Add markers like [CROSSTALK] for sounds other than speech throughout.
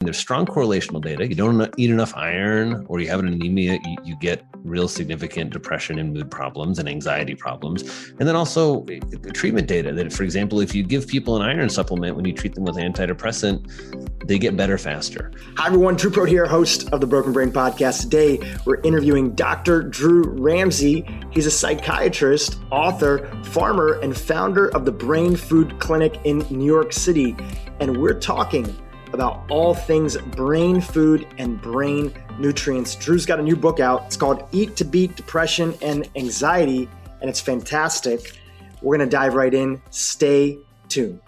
There's strong correlational data. You don't eat enough iron or you have an anemia, you, you, get real significant depression and mood problems and anxiety problems. And then also eh, treatment data that, for example, if you give people an iron supplement when you treat them with antidepressant, they get better faster. Hi, everyone. Dhru Purohit here, host of the Broken Brain Podcast. Today, we're interviewing Dr. Drew Ramsey. He's a psychiatrist, author, farmer, and founder of the Brain Food Clinic in New York City. And we're talking about all things brain food and brain nutrients. Drew's got a new book out. It's called Eat to Beat Depression and Anxiety, and it's fantastic. We're going to dive right in. Stay tuned.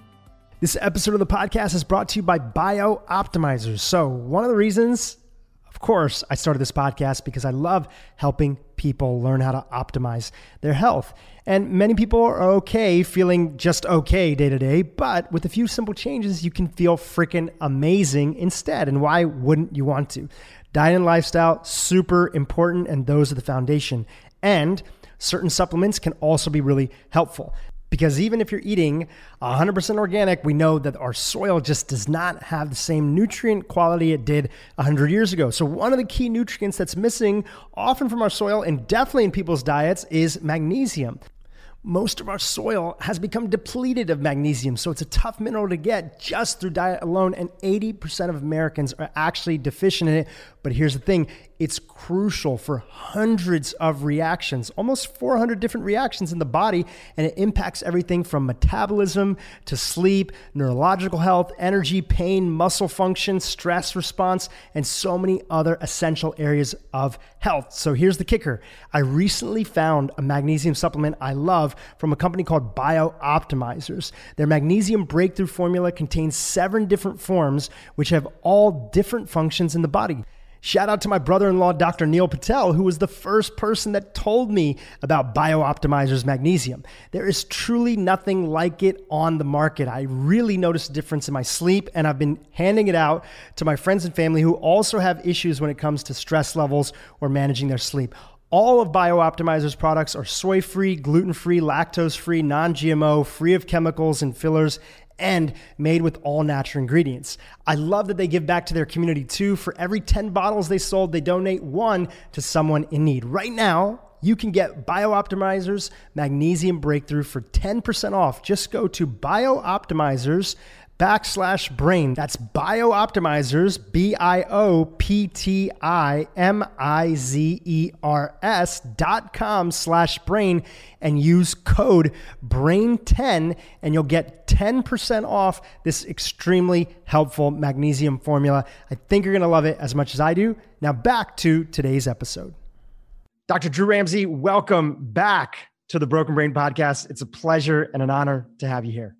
This episode of the podcast is brought to you by BiOptimizers. So, one of the reasons of course, I started this podcast because I love helping people learn how to optimize their health. And many people are okay feeling just okay day to day, but with a few simple changes, you can feel freaking amazing instead. And why wouldn't you want to? Diet and lifestyle, super important, and those are the foundation. And certain supplements can also be really helpful. Because even if you're eating 100% organic, we know that our soil just does not have the same nutrient quality it did 100 years ago. So, one of the key nutrients that's missing often from our soil and definitely in people's diets is magnesium most of our soil has become depleted of magnesium. So it's a tough mineral to get just through diet alone. And 80% of Americans are actually deficient in it. But here's the thing it's crucial for hundreds of reactions, almost 400 different reactions in the body, and it impacts everything from metabolism to sleep, neurological health, energy, pain, muscle function, stress response, and so many other essential areas of health. So here's the kicker I recently found a magnesium supplement I love from a company called BiOptimizers. Their magnesium breakthrough formula contains seven different forms, which have all different functions in the body. Shout out to my brother in law, Dr. Neil Patel, who was the first person that told me about BiOptimizer's magnesium. There is truly nothing like it on the market. I really noticed a difference in my sleep, and I've been handing it out to my friends and family who also have issues when it comes to stress levels or managing their sleep. All of BiOptimizer's products are soy free, gluten free, lactose free, non GMO, free of chemicals and fillers, and made with all natural ingredients. I love that they give back to their community too. For every 10 bottles they sold, they donate one to someone in need. Right now, you can get BiOptimizers Magnesium Breakthrough for 10% off. Just go to BiOptimizers backslash brain. That's BiOptimizers, B I O P T I M I Z E R S dot com slash brain and use code BRAIN10 and you'll get 10% off this extremely helpful magnesium formula. I think you're going to love it as much as I do. Now back to today's episode. Dr. Drew Ramsey, welcome back to the Broken Brain Podcast. It's a pleasure and an honor to have you here.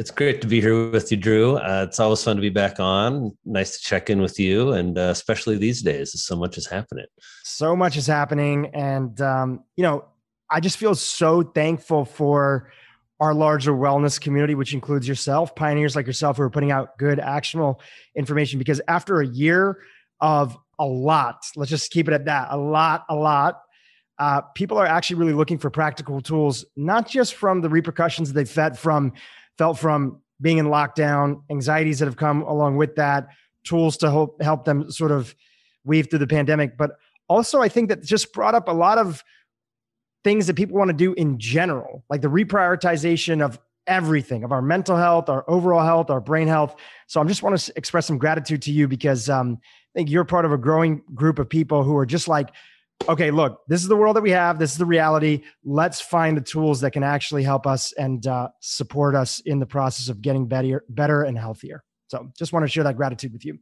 It's great to be here with you, Drew. Uh, it's always fun to be back on. Nice to check in with you, and uh, especially these days, so much is happening. So much is happening, and um, you know, I just feel so thankful for our larger wellness community, which includes yourself, pioneers like yourself, who are putting out good, actionable information. Because after a year of a lot, let's just keep it at that, a lot, a lot. Uh, people are actually really looking for practical tools, not just from the repercussions they've fed from felt from being in lockdown, anxieties that have come along with that, tools to help help them sort of weave through the pandemic. But also, I think that just brought up a lot of things that people want to do in general, like the reprioritization of everything of our mental health, our overall health, our brain health. So I just want to express some gratitude to you because um, I think you're part of a growing group of people who are just like, okay, look, this is the world that we have. This is the reality. Let's find the tools that can actually help us and uh, support us in the process of getting better, better and healthier. So, just want to share that gratitude with you.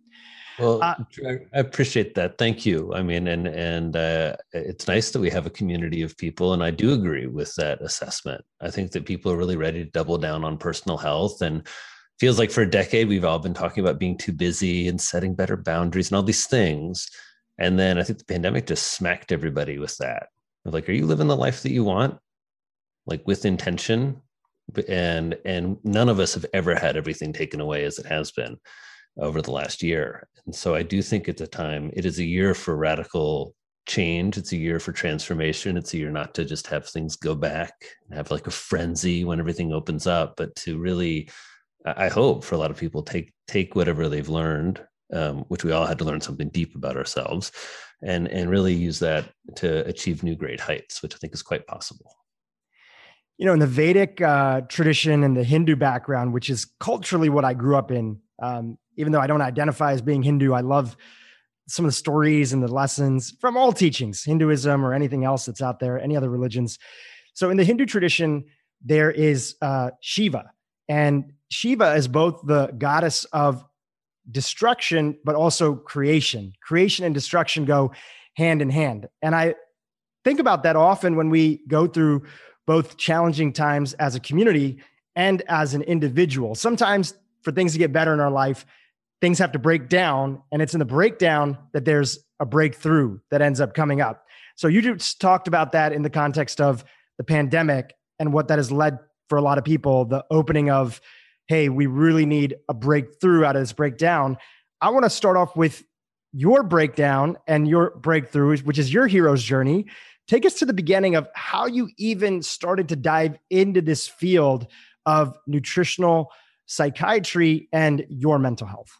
Well, uh, I appreciate that. Thank you. I mean, and and uh, it's nice that we have a community of people, and I do agree with that assessment. I think that people are really ready to double down on personal health, and feels like for a decade we've all been talking about being too busy and setting better boundaries and all these things and then I think the pandemic just smacked everybody with that. of Like, are you living the life that you want? Like with intention? And and none of us have ever had everything taken away as it has been over the last year. And so I do think it's a time, it is a year for radical change. It's a year for transformation. It's a year not to just have things go back and have like a frenzy when everything opens up, but to really, I hope for a lot of people take take whatever they've learned um, which we all had to learn something deep about ourselves, and and really use that to achieve new great heights, which I think is quite possible. You know, in the Vedic uh, tradition and the Hindu background, which is culturally what I grew up in, um, even though I don't identify as being Hindu, I love some of the stories and the lessons from all teachings, Hinduism or anything else that's out there, any other religions. So in the Hindu tradition, there is uh, Shiva, and Shiva is both the goddess of destruction, but also creation. Creation and destruction go hand in hand. And I think about that often when we go through both challenging times as a community and as an individual. Sometimes for things to get better in our life, things have to break down. And it's in the breakdown that there's a breakthrough that ends up coming up. So you just talked about that in the context of the pandemic and what that has led for a lot of people, the opening of, hey, we really need a breakthrough out of this breakdown. I want to start off with your breakdown and your breakthrough, which is your hero's journey. Take us to the beginning of how you even started to dive into this field of nutritional psychiatry and your mental health.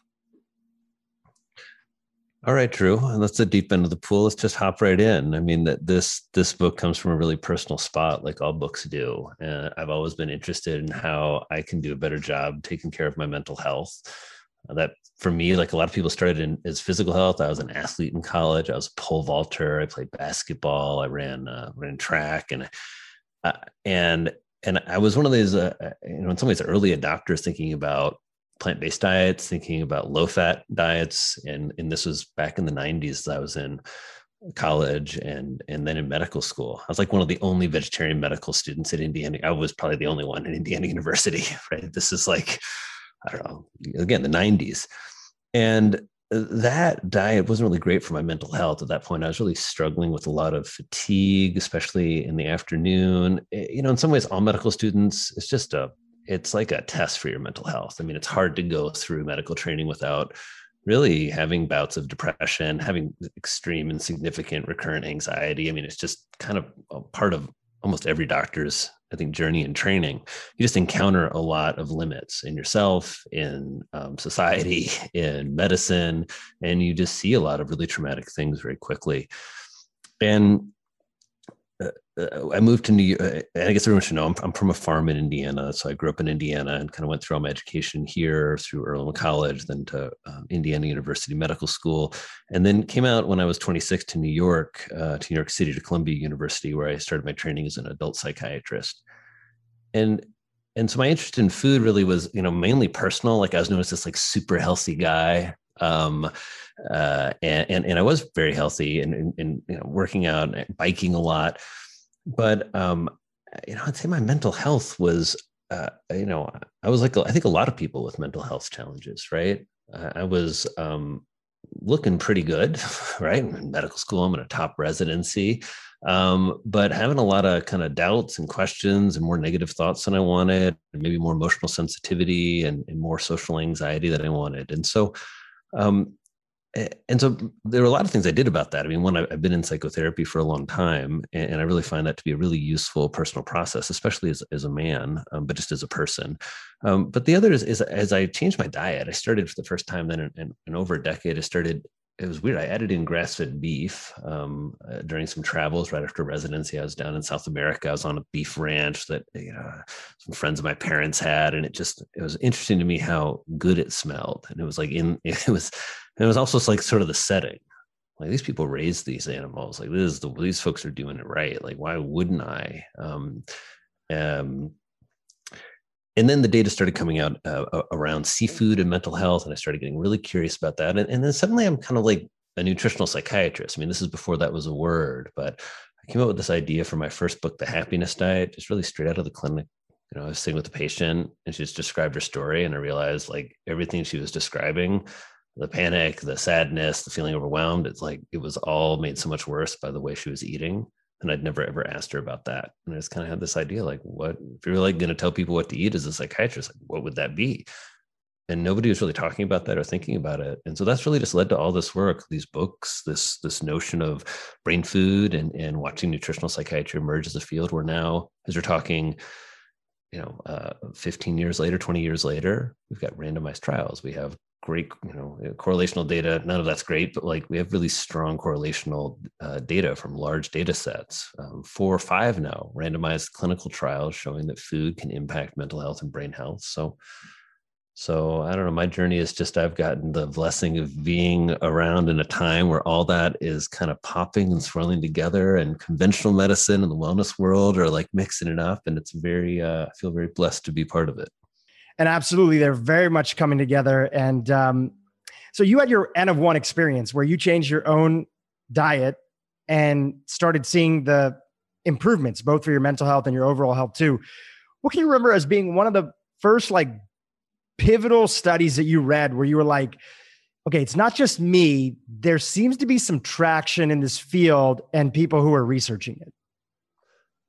All right, Drew. That's the deep end of the pool. Let's just hop right in. I mean, that this this book comes from a really personal spot, like all books do. And I've always been interested in how I can do a better job taking care of my mental health. Uh, that for me, like a lot of people started in as physical health. I was an athlete in college. I was a pole vaulter. I played basketball. I ran uh, ran track, and uh, and and I was one of those, uh, uh, you know, in some ways, early adopters thinking about plant-based diets, thinking about low-fat diets, and and this was back in the '90s. I was in college and and then in medical school. I was like one of the only vegetarian medical students at Indiana. I was probably the only one in Indiana [LAUGHS] University. Right. This is like I don't know. Again, the '90s, and that diet wasn't really great for my mental health at that point. I was really struggling with a lot of fatigue, especially in the afternoon. Eh, you know, in some ways, all medical students, it's just a, it's like a test for your mental health. I mean, it's hard to go through medical training without really having bouts of depression, having extreme and significant recurrent anxiety. I mean, it's just kind of a part of almost every doctor's I think journey and training, you just encounter a lot of limits in yourself, in um, society, [LAUGHS] in medicine, and you just see a lot of really traumatic things very quickly. And I moved to New York. Uh, I guess everyone should know I'm, I'm, from a farm in Indiana. So I grew up in Indiana and kind of went through all my education here through Earlham College, then to um, Indiana University Medical School, and then came out when I was 26 to New York, uh, to New York City, to Columbia University, where I started my training as an adult psychiatrist. And and so my interest in food really was, you know, mainly personal. Like I was known as this like super healthy guy. Um, uh, and, and, and I was very healthy and, and, and, you know, working out and biking a lot. But, um, you know, I'd say my mental health was, uh, you know, I was like, I think a lot of people with mental health challenges, right? I was, um, looking pretty good, [LAUGHS] right? In medical school, I'm in a top residency, um, but having a lot of kind of doubts and questions and more negative thoughts than I wanted, and maybe more emotional sensitivity and, and more social anxiety than I wanted. And so, um, and so there were a lot of things I did about that. I mean, one, I've been in psychotherapy for a long time, and I really find that to be a really useful personal process, especially as, as a man, um, but just as a person. Um, but the other is, is, as I changed my diet, I started for the first time then in, in, in over a decade, I started it was weird. I added in grass-fed beef um, uh, during some travels right after residency. I was down in South America. I was on a beef ranch that you know, some friends of my parents had, and it just it was interesting to me how good it smelled. And it was like in [LAUGHS] it was it was also like sort of the setting. Like these people raise these animals. Like this is the these folks are doing it right. Like why wouldn't I? Um, um, and then the data started coming out uh, around seafood and mental health and i started getting really curious about that and, and, then suddenly i'm kind of like a nutritional psychiatrist i mean this is before that was a word but i came up with this idea for my first book the happiness diet just really straight out of the clinic you know i was sitting with a patient and she just described her story and i realized like everything she was describing the panic the sadness the feeling overwhelmed it's like it was all made so much worse by the way she was eating and I'd never ever asked her about that. And I just kind of had this idea like, what if you're like going to tell people what to eat as a psychiatrist, like, what would that be? And nobody was really talking about that or thinking about it. And so that's really just led to all this work, these books, this this notion of brain food and and watching nutritional psychiatry emerge as a field. Where now, as we're talking, you know, uh, 15 years later, 20 years later, we've got randomized trials. We have great, you know, correlational data. None of that's great, but like we have really strong correlational uh, data from large data sets. Um, four or five now randomized clinical trials showing that food can impact mental health and brain health. So, so I don't know. My journey is just I've gotten the blessing of being around in a time where all that is kind of popping and swirling together, and conventional medicine and the wellness world are like mixing it up, and it's very. Uh, I feel very blessed to be part of it. And absolutely, they're very much coming together. And um, so you had your N of one experience where you changed your own diet and started seeing the improvements, both for your mental health and your overall health too. What can you remember as being one of the first like pivotal studies that you read where you were like, okay, it's not just me. There seems to be some traction in this field and people who are researching it.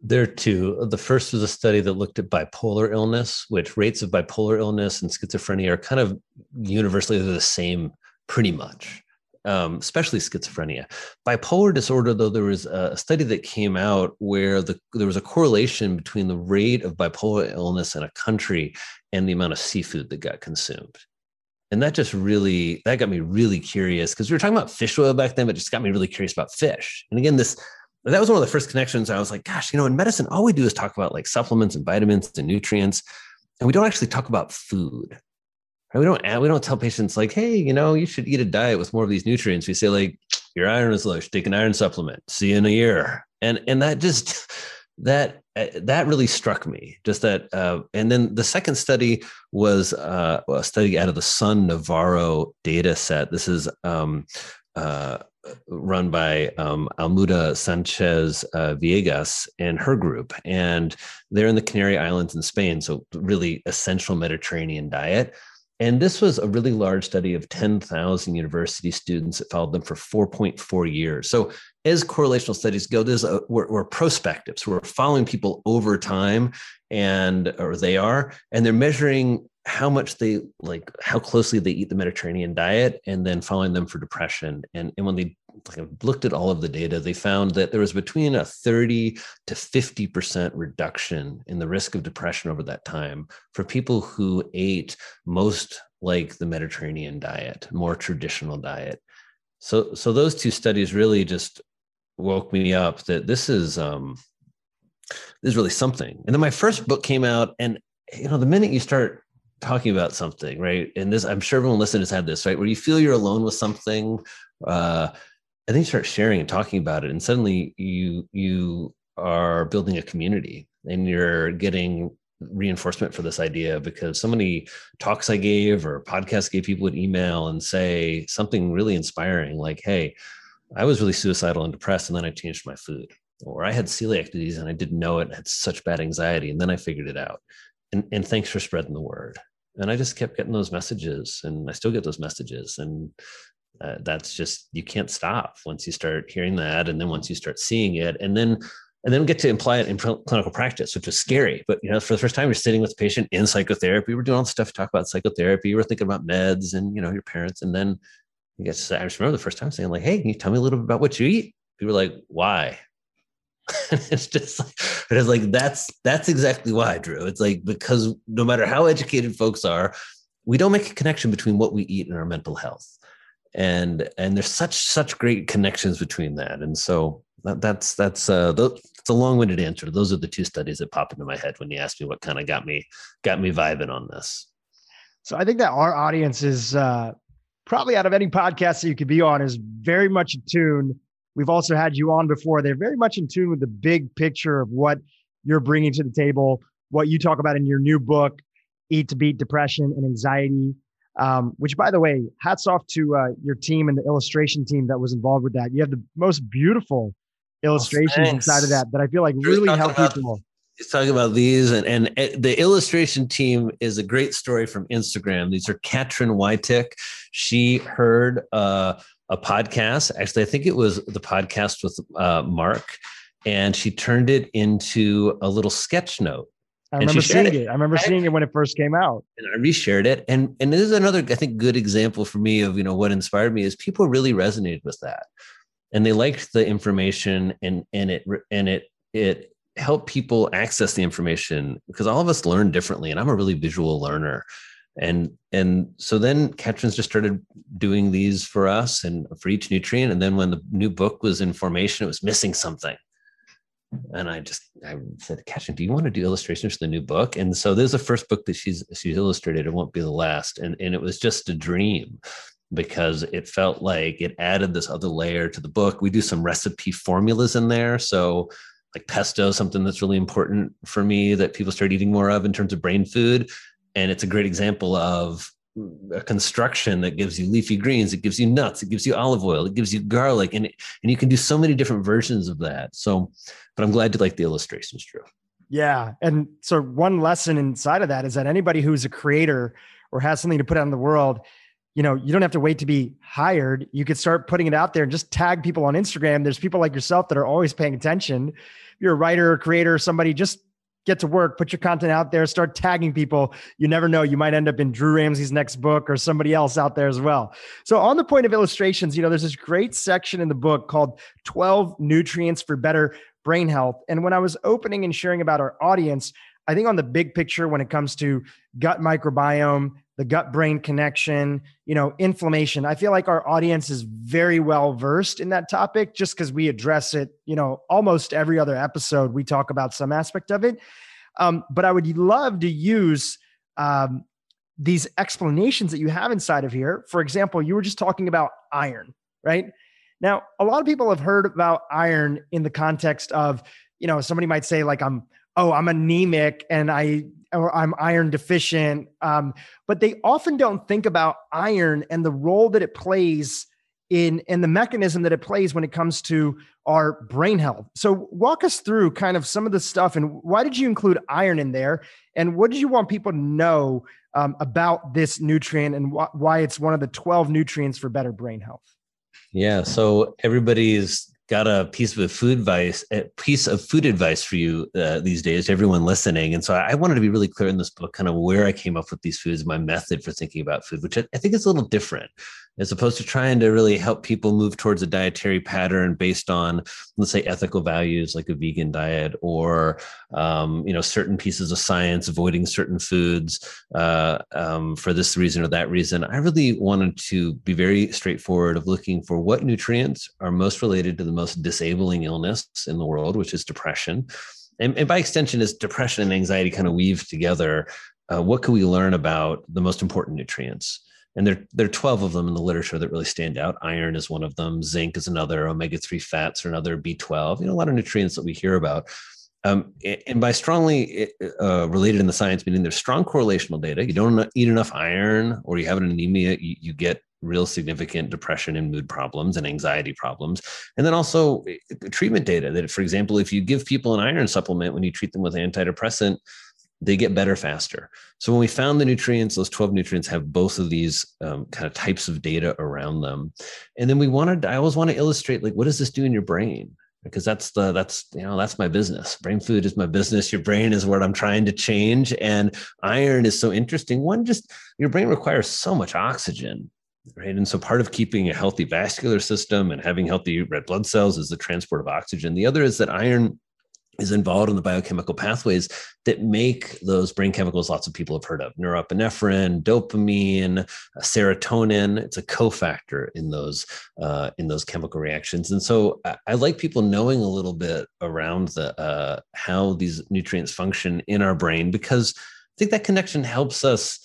There are two. The first was a study that looked at bipolar illness, which rates of bipolar illness and schizophrenia are kind of universally the same, pretty much, um, especially schizophrenia. Bipolar disorder, though, there was a study that came out where the, there was a correlation between the rate of bipolar illness in a country and the amount of seafood that got consumed. And that just really that got me really curious because we were talking about fish oil back then, but just got me really curious about fish. And again, this that was one of the first connections. I was like, gosh, you know, in medicine, all we do is talk about like supplements and vitamins and nutrients, and we don't actually talk about food. Right? We don't we don't tell patients like, hey, you know, you should eat a diet with more of these nutrients. We say like, your iron is low. Take an iron supplement. See you in a year. And and that just that uh, that really struck me just that uh, and then the second study was uh, a study out of the SUN Navarra data set this is um, uh, run by um, Almudena sanchez uh, villegas and her group and they're in the canary islands in spain so really essential mediterranean diet and this was a really large study of 10,000 university students that followed them for 4.4 years. So, as correlational studies go, there's a, we're, we're. So, we're following people over time, and or they are, and they're measuring how much they like, how closely they eat the Mediterranean diet, and then following them for depression. And, and when they looked at all of the data, they found that there was between a 30 to 50% reduction in the risk of depression over that time for people who ate most like the Mediterranean diet, more traditional diet. So, so those two studies really just woke me up that this is um, this is really something. And then my first book came out, and you know, the minute you start talking about something, right? And this, I'm sure everyone listening has had this, right? Where you feel you're alone with something, uh, and then you start sharing and talking about it and suddenly you you are building a community and you're getting reinforcement for this idea because so many talks I gave or podcasts gave people an email and say something really inspiring like, hey, I was really suicidal and depressed, and then I changed my food. Or I had celiac disease and I didn't know it, had such bad anxiety, and then I figured it out. And, and thanks for spreading the word. And I just kept getting those messages, and I still get those messages. And uh, that's just you can't stop once you start hearing that and then once you start seeing it and then and then get to imply it in clinical practice which was scary. But you know for the first time you're sitting with a patient in psychotherapy. We're doing all the stuff talk about psychotherapy. We're thinking about meds and you know your parents. And then you get to, i just remember the first time saying like hey can you tell me a little bit about what you eat? People were like why [LAUGHS] it's just like it's like that's that's exactly why drew. It's like because no matter how educated folks are we don't make a connection between what we eat and our mental health. And and there's such such great connections between that. And so that, that's that's uh it's a long-winded answer. Those are the two studies that pop into my head when you ask me what kind of got me got me vibing on this. So i think that our audience is uh probably out of any podcast that you could be on is very much in tune we've also had you on before they're very much in tune with the big picture of what you're bringing to the table what you talk about in your new book eat to beat depression and anxiety um, which, by the way, hats off to uh, your team and the illustration team that was involved with that. You have the most beautiful illustrations oh, inside of that that I feel like really help about, people. He's talking about these, and, and eh, the illustration team is a great story from Instagram. These are Katrin Wiethege. She heard uh, a podcast. Actually, I think it was the podcast with uh, Mark, and she turned it into a little sketch note I remember seeing it. it. I remember seeing it when it first came out. And I reshared it. And and this is another, I think, good example for me of you know what inspired me is people really resonated with that. And they liked the information and and it and it it helped people access the information because all of us learn differently. And I'm a really visual learner. And and so then Katrin's just started doing these for us and for each nutrient and then when the new book was in formation it was missing something and I just I said, Katrin, do you want to do illustrations for the new book? And so there's the first book that she's she's illustrated. It won't be the last. And and it was just a dream because it felt like it added this other layer to the book. We do some recipe formulas in there. So like pesto, something that's really important for me that people start eating more of in terms of brain food. And it's a great example of a construction that gives you leafy greens, it gives you nuts, it gives you olive oil, it gives you garlic, and and you can do so many different versions of that. So, but I'm glad you like the illustrations, Drew. Yeah, and so one lesson inside of that is that anybody who's a creator or has something to put out in the world, you know, you don't have to wait to be hired. You could start putting it out there and just tag people on Instagram. There's people like yourself that are always paying attention. If you're a writer or creator, or somebody just get to work, put your content out there, start tagging people. You never know, you might end up in Drew Ramsey's next book or somebody else out there as well. So, on the point of illustrations, you know, there's this great section in the book called 12 Nutrients for Better Brain Health. And when I was opening and sharing about our audience, I think on the big picture, when it comes to gut microbiome, the gut brain connection, you know, inflammation. I feel like our audience is very well versed in that topic just because we address it, you know, almost every other episode, we talk about some aspect of it. Um, but I would love to use um, these explanations that you have inside of here. For example, you were just talking about iron, right? Now, a lot of people have heard about iron in the context of, you know, somebody might say, like, I'm, oh, I'm anemic and I or I'm iron deficient. Um, but they often don't think about iron and the role that it plays in and the mechanism that it plays when it comes to our brain health. So walk us through kind of some of the stuff and why did you include iron in there? And what did you want people to know um, about this nutrient and wh- why it's one of the 12 nutrients for better brain health? Yeah. So everybody's got a piece of food advice, a piece of food advice for you uh, these days, everyone listening. And so I wanted to be really clear in this book, kind of where I came up with these foods, my method for thinking about food, which I, I think is a little different as opposed to trying to really help people move towards a dietary pattern based on, let's say, ethical values like a vegan diet or, um, you know, certain pieces of science, avoiding certain foods uh, um, for this reason or that reason. I really wanted to be very straightforward of looking for what nutrients are most related to the most disabling illness in the world, which is depression. And, and by extension, is depression and anxiety kind of weave together. Uh, what can we learn about the most important nutrients? And there, there are 12 of them in the literature that really stand out. Iron is one of them, zinc is another, omega 3 fats are another, B12, you know, a lot of nutrients that we hear about. Um, and by strongly uh, related in the science, meaning there's strong correlational data. You don't eat enough iron or you have an anemia, you, you get real significant depression and mood problems and anxiety problems. And then also treatment data that, for example, if you give people an iron supplement when you treat them with antidepressant, they get better faster. So when we found the nutrients, those 12 nutrients have both of these um, kind of types of data around them. And then we wanted, I always want to illustrate like, what does this do in your brain? Because that's the, that's, you know, that's my business. Brain food is my business. Your brain is what I'm trying to change. And iron is so interesting. One, just your brain requires so much oxygen right? And so part of keeping a healthy vascular system and having healthy red blood cells is the transport of oxygen. The other is that iron is involved in the biochemical pathways that make those brain chemicals lots of people have heard of. Norepinephrine dopamine serotonin. It's a cofactor in those uh, in those chemical reactions. And so I, I, like people knowing a little bit around the uh, how these nutrients function in our brain because i think that connection helps us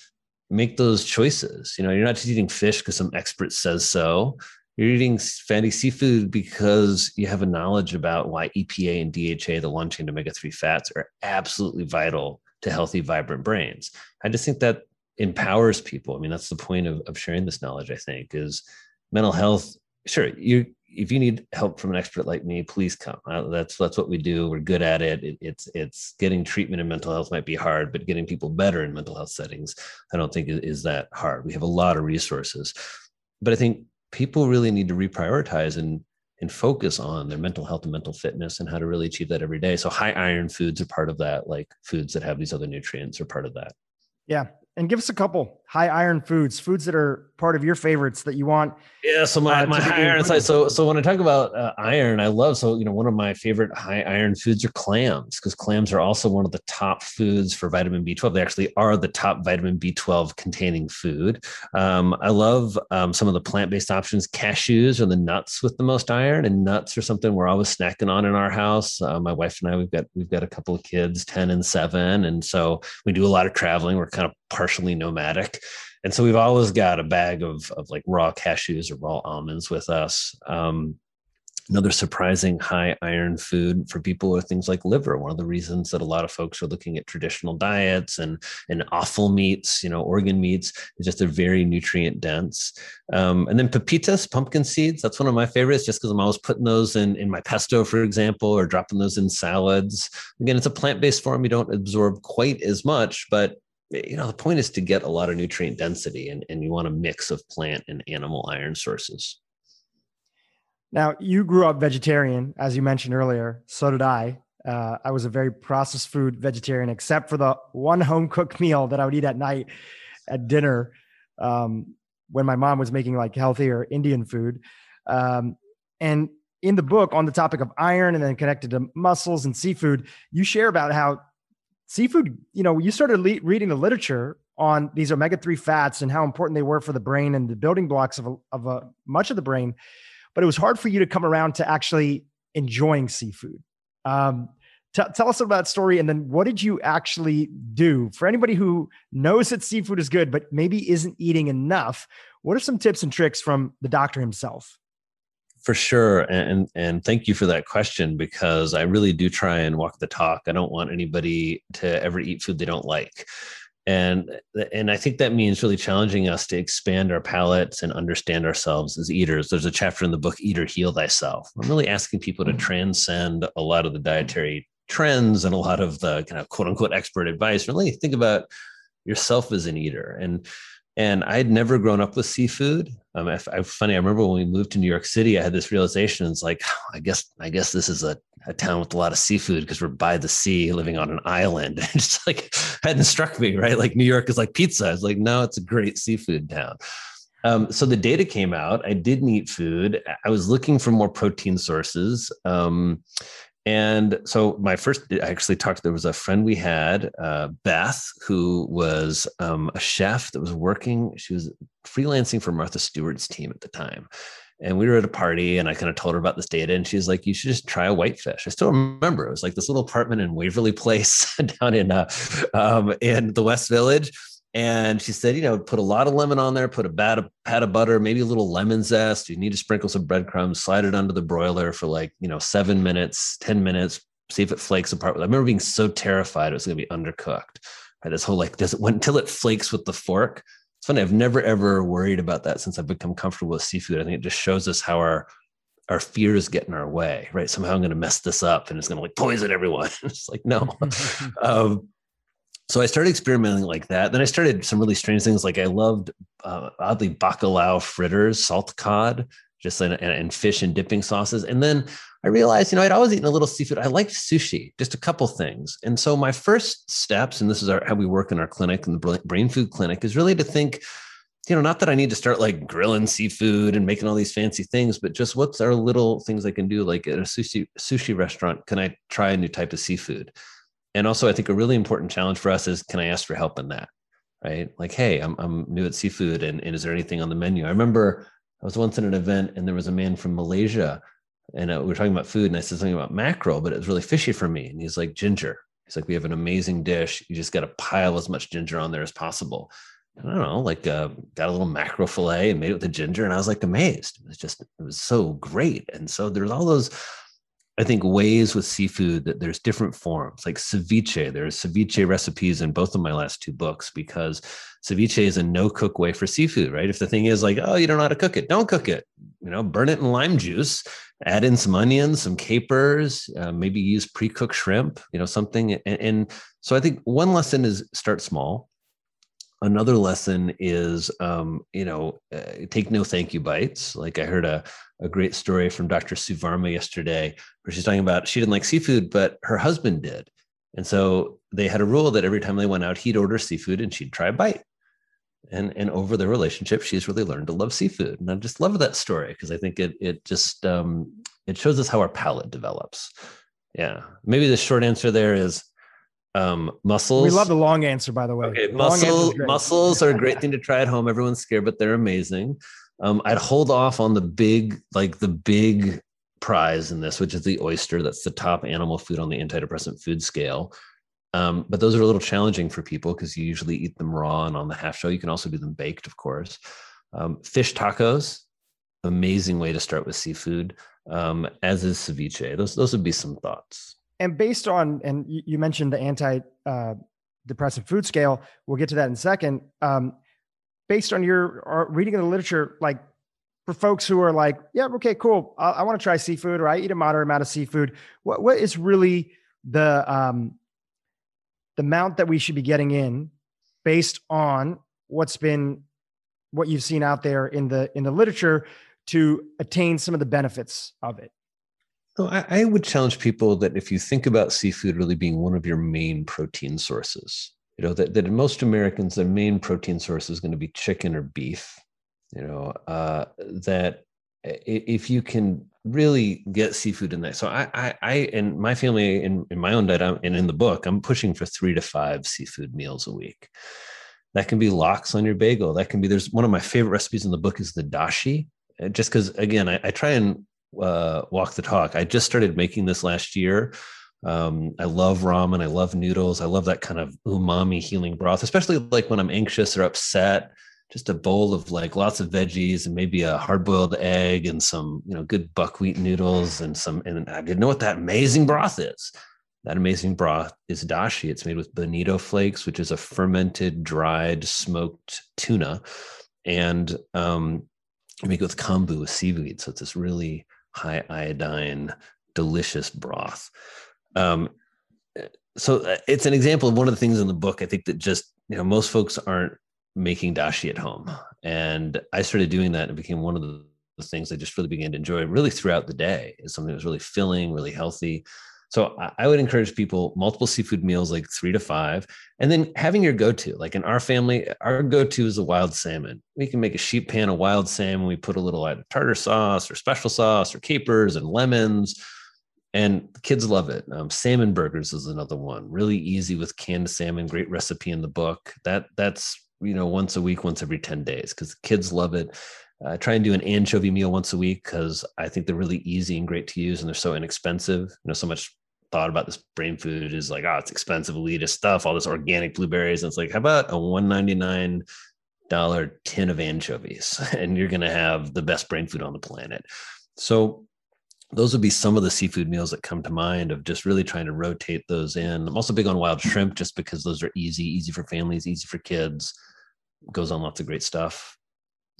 make those choices. You know you're not just eating fish because some expert says so you're eating fatty seafood because you have a knowledge about why EPA and DHA, the long chain omega 3 fats, are absolutely vital to healthy, vibrant brains. I just think that empowers people. I mean, that's the point of, of sharing this knowledge, I think, is mental health. Sure, you if you need help from an expert like me, please come. Uh, that's that's what we do. We're good at it. it. It's it's getting treatment in mental health might be hard, but getting people better in mental health settings, I don't think is, is that hard. We have a lot of resources, but I think people really need to reprioritize and and focus on their mental health and mental fitness and how to really achieve that every day. So high iron foods are part of that, like foods that have these other nutrients are part of that. Yeah. And give us a couple. High iron foods, foods that are part of your favorites that you want. Yeah, so my, uh, my high iron side. So so when I talk about uh, iron, I love so you know one of my favorite high iron foods are clams because clams are also one of the top foods for vitamin B12. They actually are the top vitamin B12 containing food. Um, I love um, some of the plant based options. Cashews are the nuts with the most iron, and nuts are something we're always snacking on in our house. Uh, my wife and I we've got we've got a couple of kids, ten and seven, and so we do a lot of traveling. We're kind of partially nomadic. And so we've always got a bag of, of like raw cashews or raw almonds with us. Um, another surprising high iron food for people are things like liver. One of the reasons that a lot of folks are looking at traditional diets and, and offal meats, you know, organ meats, is just they're very nutrient dense. Um, and then pepitas, pumpkin seeds, that's one of my favorites just because I'm always putting those in, in my pesto, for example, or dropping those in salads. Again, it's a plant based form. You don't absorb quite as much, but you know the point is to get a lot of nutrient density and, and you want a mix of plant and animal iron sources. Now you grew up vegetarian as you mentioned earlier. So did i. Uh, i was a very processed food vegetarian except for the one home cooked [LAUGHS] meal that i would eat at night at dinner um, when my mom was making like healthier indian food. Um, and in the book on the topic of iron and then connected to muscles and seafood you share about how seafood, you know, you started le- reading the literature on these omega 3 fats and how important they were for the brain and the building blocks of, a, of a, much of the brain. But it was hard for you to come around to actually enjoying seafood. Um, t- tell us about that story. And then what did you actually do for anybody who knows that seafood is good, but maybe isn't eating enough? What are some tips and tricks from the doctor himself? For sure, and and thank you for that question because I really do try and walk the talk. I don't want anybody to ever eat food they don't like, and and I think that means really challenging us to expand our palates and understand ourselves as eaters. There's a chapter in the book "Eater, Heal Thyself." I'm really asking people to mm. transcend a lot of the dietary trends and a lot of the kind of quote unquote expert advice. Really think about yourself as an eater and and I'd never grown up with seafood. Um, I, I, funny, I remember when we moved to New York City, I had this realization. It's like, [LAUGHS] I guess, I guess this is a, a town with a lot of seafood because we're by the sea, living on an island. [LAUGHS] And it's like hadn't struck me, right? Like New York is like pizza. It's like, no, it's a great seafood town. Um, so the data came out. I didn't eat food. I was looking for more protein sources. Um, and so my first, I actually talked. There was a friend we had, uh, Beth, who was um, a chef that was working. She was freelancing for Martha Stewart's team at the time, and we were at a party, and I kind of told her about this data, and she's like, "You should just try a whitefish." I still remember it was like this little apartment in Waverly Place [LAUGHS] down in uh, um, in the West Village and she said, you know, put a lot of lemon on there, put a pat of, pat of butter, maybe a little lemon zest. You need to sprinkle some breadcrumbs, slide it under the broiler for like, you know, seven minutes, 10 minutes, see if it flakes apart. I remember being so terrified it was going to be undercooked. Right? This whole like, does it until it flakes with the fork? It's funny. I've never ever worried about that since I've become comfortable with seafood. I think it just shows us how our our fears get in our way, right? Somehow I'm going to mess this up and it's going to like poison everyone. [LAUGHS] it's like, no. [LAUGHS] um, so I started experimenting like that. Then I started some really strange things. Like I loved uh, oddly bacalao fritters, salt cod, just in, and fish and dipping sauces. And then I realized, you know, I'd always eaten a little seafood. I liked sushi, just a couple things. And so my first steps, and this is our, how we work in our clinic, in the brain food clinic, is really to think, you know, not that I need to start like grilling seafood and making all these fancy things, but just what's our little things I can do? Like at a sushi sushi restaurant, can I try a new type of seafood? And also i think a really important challenge for us is can i ask for help in that right? Like hey i'm, I'm new at seafood and, and is there anything on the menu? I remember i was once in an event and there was a man from malaysia and uh, we were talking about food and i said something about mackerel but it was really fishy for me. And he's like ginger. He's like we have an amazing dish. You just got to pile as much ginger on there as possible. I don't know, like uh, got a little mackerel fillet and made it with the ginger, and I was like amazed. It was just, it was so great. And so there's all those I think ways with seafood that there's different forms, like ceviche. There's ceviche recipes in both of my last two books because ceviche is a no cook way for seafood, right? If the thing is like, oh, you don't know how to cook it, don't cook it. You know, burn it in lime juice, add in some onions, some capers, uh, maybe use pre cooked shrimp, you know, something. And, and so I think one lesson is start small another lesson is um, you know uh, take no thank you bites. Like i heard a, a great story from dr sue varma yesterday where she's talking about she didn't like seafood but her husband did. And so they had a rule that every time they went out he'd order seafood and she'd try a bite. And and over the relationship she's really learned to love seafood. And i just love that story because i think it it just um it shows us how our palate develops. Yeah. Maybe the short answer there is um mussels we love the long answer by the way okay mussels mussels are a great [LAUGHS] thing to try at home everyone's scared but they're amazing um i'd hold off on the big like the big prize in this which is the oyster that's the top animal food on the antidepressant food scale um, but those are a little challenging for people because you usually eat them raw and on the half shell. You can also do them baked, of course. Um, fish tacos, amazing way to start with seafood, um, as is ceviche. Those those would be some thoughts. And based on, and you mentioned the anti uh, depressive food scale. We'll get to that in a second. Um, based on your reading of the literature, like for folks who are like, yeah, okay, cool, I, I want to try seafood, or I eat a moderate amount of seafood. What what is really the um, the amount that we should be getting in based on what's been what you've seen out there in the in the literature to attain some of the benefits of it so I, I would challenge people that if you think about seafood really being one of your main protein sources you know that, that most americans their main protein source is going to be chicken or beef you know uh, that if you can really get seafood in there. So I, I, I and my family in, in my own diet I'm, and in the book, I'm pushing for three to five seafood meals a week. That can be lox on your bagel. That can be, there's one of my favorite recipes in the book is the dashi. Uh, just because, again, I, I, try and uh, walk the talk. I just started making this last year. Um, I love ramen. I love noodles. I love that kind of umami healing broth, especially like when I'm anxious or upset just a bowl of like lots of veggies and maybe a hard boiled egg and some, you know, good buckwheat noodles and some, and I didn't know what that amazing broth is. That amazing broth is dashi. It's made with bonito flakes, which is a fermented, dried, smoked tuna. And um, you make it with kombu with seaweed. So it's this really high iodine, delicious broth. Um, so uh, it's an example of one of the things in the book I think that just, you know, most folks aren't making dashi at home. And I started doing that and became one of the, things I just really began to enjoy really throughout the day. Is something that was really filling, really healthy. So I would encourage people multiple seafood meals, like three to five, and then having your go-to. Like in our family, our go-to is a wild salmon. We can make a sheet pan of wild salmon. We put a little tartar sauce or special sauce or capers and lemons, and kids love it. Um, salmon burgers is another one. Really easy with canned salmon. Great recipe in the book. That that's you know once a week once every 10 days because kids love it I try and do an anchovy meal once a week because I think they're really easy and great to use and they're so inexpensive. You know, so much thought about this brain food is like, oh, it's expensive elitist stuff, all this organic blueberries. And it's like, how about a $199 tin of anchovies? [LAUGHS] And you're gonna have the best brain food on the planet. So those would be some of the seafood meals that come to mind of just really trying to rotate those in. I'm also big on wild shrimp just because those are easy, easy for families, easy for kids. Goes on lots of great stuff.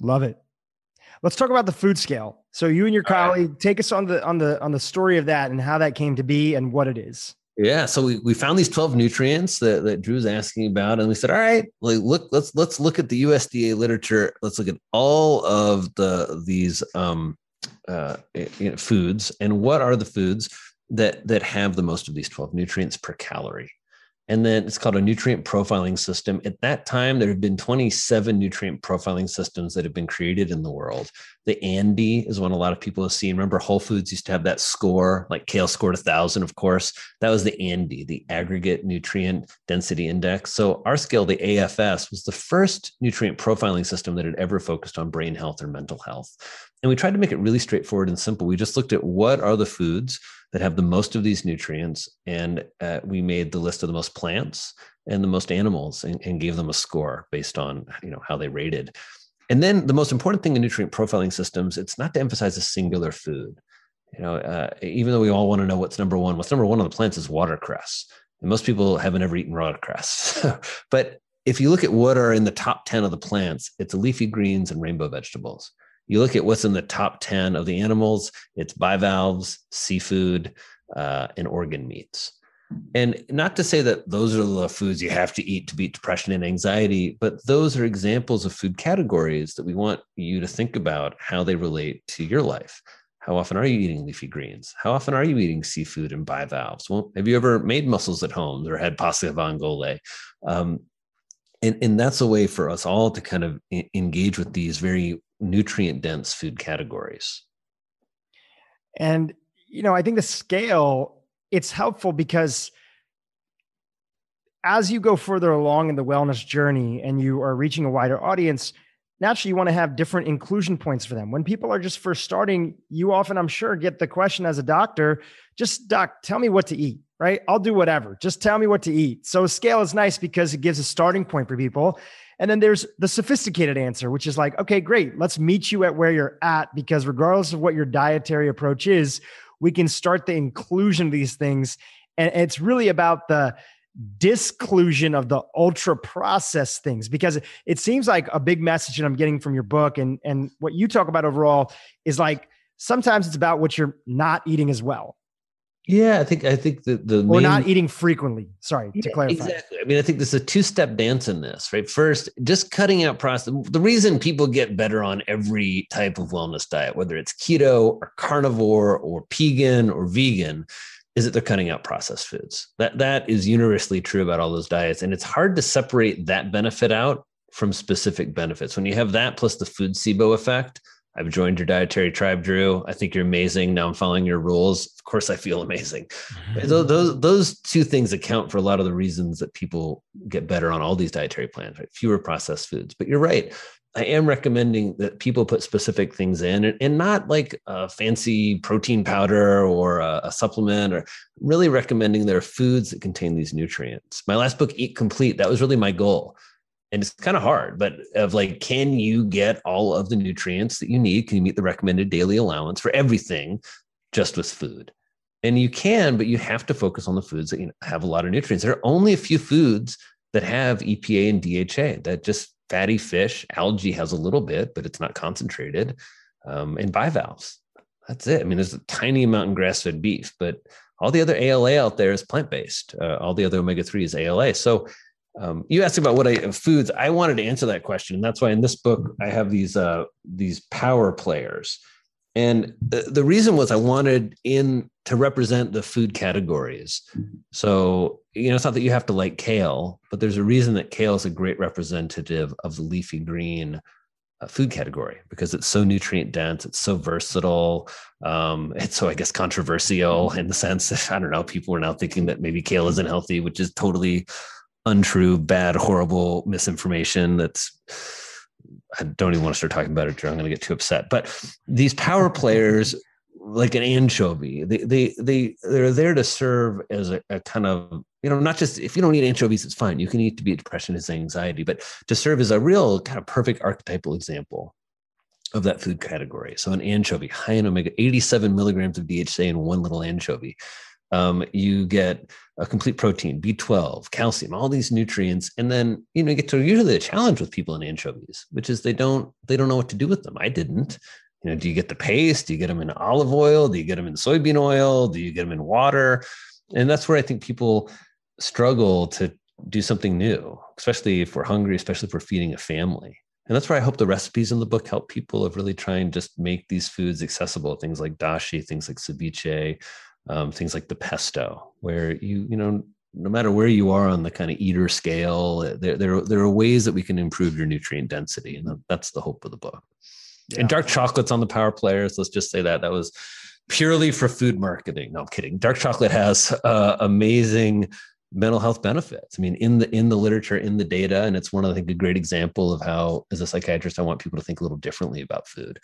Love it. Let's talk about the food scale. So you and your colleague right. take us on the on the on the story of that and how that came to be and what it is. Yeah, so we, we found these 12 nutrients that, that Drew's asking about, and we said, all right, like look, let's let's look at the USDA literature. Let's look at all of the these um, uh, you know, foods and what are the foods that that have the most of these 12 nutrients per calorie and then it's called a nutrient profiling system. At that time, there have been 27 nutrient profiling systems that have been created in the world. The ANDI is one a lot of people have seen. Remember, Whole Foods used to have that score, like kale scored a thousand, of course. That was the ANDI, the aggregate nutrient density index. So our scale, the AFS, was the first nutrient profiling system that had ever focused on brain health or mental health. And we tried to make it really straightforward and simple. We just looked at what are the foods that have the most of these nutrients. And uh, we made the list of the most plants and the most animals and, and gave them a score based on you know how they rated. And then the most important thing in nutrient profiling systems, it's not to emphasize a singular food. You know, uh, even though we all want to know what's number one, what's number one on the plants is watercress. And most people haven't ever eaten watercress. [LAUGHS] but if you look at what are in the top 10 of the plants, it's leafy greens and rainbow vegetables. You look at what's in the top 10 of the animals, it's bivalves, seafood, uh, and organ meats. And not to say that those are the foods you have to eat to beat depression and anxiety, but those are examples of food categories that we want you to think about how they relate to your life. How often are you eating leafy greens? How often are you eating seafood and bivalves? Well, have you ever made mussels at home or had pasta vongole? Um, and and that's a way for us all to kind of engage with these very nutrient dense food categories. And you know i think the scale it's helpful because as you go further along in the wellness journey and you are reaching a wider audience naturally you want to have different inclusion points for them when people are just first starting you often i'm sure get the question as a doctor just doc tell me what to eat right? I'll do whatever. Just tell me what to eat. So scale is nice because it gives a starting point for people. And then there's the sophisticated answer, which is like, okay, great. Let's meet you at where you're at because regardless of what your dietary approach is, we can start the inclusion of these things. And it's really about the disclusion of the ultra processed things because it seems like a big message that I'm getting from your book and and what you talk about overall is like sometimes it's about what you're not eating as well yeah, I think I think the the or main, not eating frequently. Sorry to clarify. Exactly. I mean, I think there's a two step dance in this, right? First, just cutting out processed. The reason people get better on every type of wellness diet, whether it's keto or carnivore or vegan or vegan, is that they're cutting out processed foods. That that is universally true about all those diets, and it's hard to separate that benefit out from specific benefits. When you have that plus the food SIBO effect, I've joined your dietary tribe, Dhru. I think you're amazing. Now I'm following your rules. Of course, I feel amazing. Mm-hmm. Those, those, those two things account for a lot of the reasons that people get better on all these dietary plans, right? Fewer processed foods. But you're right. I am recommending that people put specific things in and, and not like a fancy protein powder or a, a supplement or really recommending there are foods that contain these nutrients. My last book, Eat Complete, that was really my goal. And it's kind of hard but of like can you get all of the nutrients that you need? Can you meet the recommended daily allowance for everything just with food? And you can but you have to focus on the foods that you know, have a lot of nutrients. There are only a few foods that have epa and dha that just fatty fish algae has a little bit but it's not concentrated um, and bivalves. That's it. I mean there's a tiny amount in grass-fed beef but all the other ala out there is plant-based. Uh, all the other omega-3 is ala so um, you asked about what I foods. I wanted to answer that question, and that's why in this book I have these uh, these power players. And the, the reason was I wanted in to represent the food categories. So you know, it's not that you have to like kale, but there's a reason that kale is a great representative of the leafy green uh, food category because it's so nutrient dense, it's so versatile, um, it's so I guess controversial in the sense that [LAUGHS] I don't know, people are now thinking that maybe kale isn't healthy, which is totally untrue, bad, horrible misinformation that's I don't even want to start talking about it, Dhru. I'm going to get too upset. But these power players, like an anchovy, they they they they're there to serve as a, a, kind of you know not just if you don't eat anchovies, it's fine. You can eat to beat depression, as anxiety, but to serve as a real kind of perfect archetypal example of that food category. So an anchovy, high in omega, 87 milligrams of DHA in one little anchovy um, you get a complete protein, B12, calcium, all these nutrients, and then you know you get to usually a challenge with people in anchovies, which is they don't they don't know what to do with them. I didn't. You know, do you get the paste? Do you get them in olive oil? Do you get them in soybean oil? Do you get them in water? And that's where I think people struggle to do something new, especially if we're hungry, especially if we're feeding a family. And that's where I hope the recipes in the book help people of really try and just make these foods accessible. Things like dashi, things like ceviche, um, things like the pesto, where you you know no matter where you are on the kind of eater scale, there there there are ways that we can improve your nutrient density, and that's the hope of the book. Yeah. And dark chocolates on the power players. Let's just say that that was purely for food marketing. No, I'm kidding. Dark chocolate has uh, amazing mental health benefits. I mean, in the in the literature, in the data, and it's one of I think a great example of how, as a psychiatrist, I want people to think a little differently about food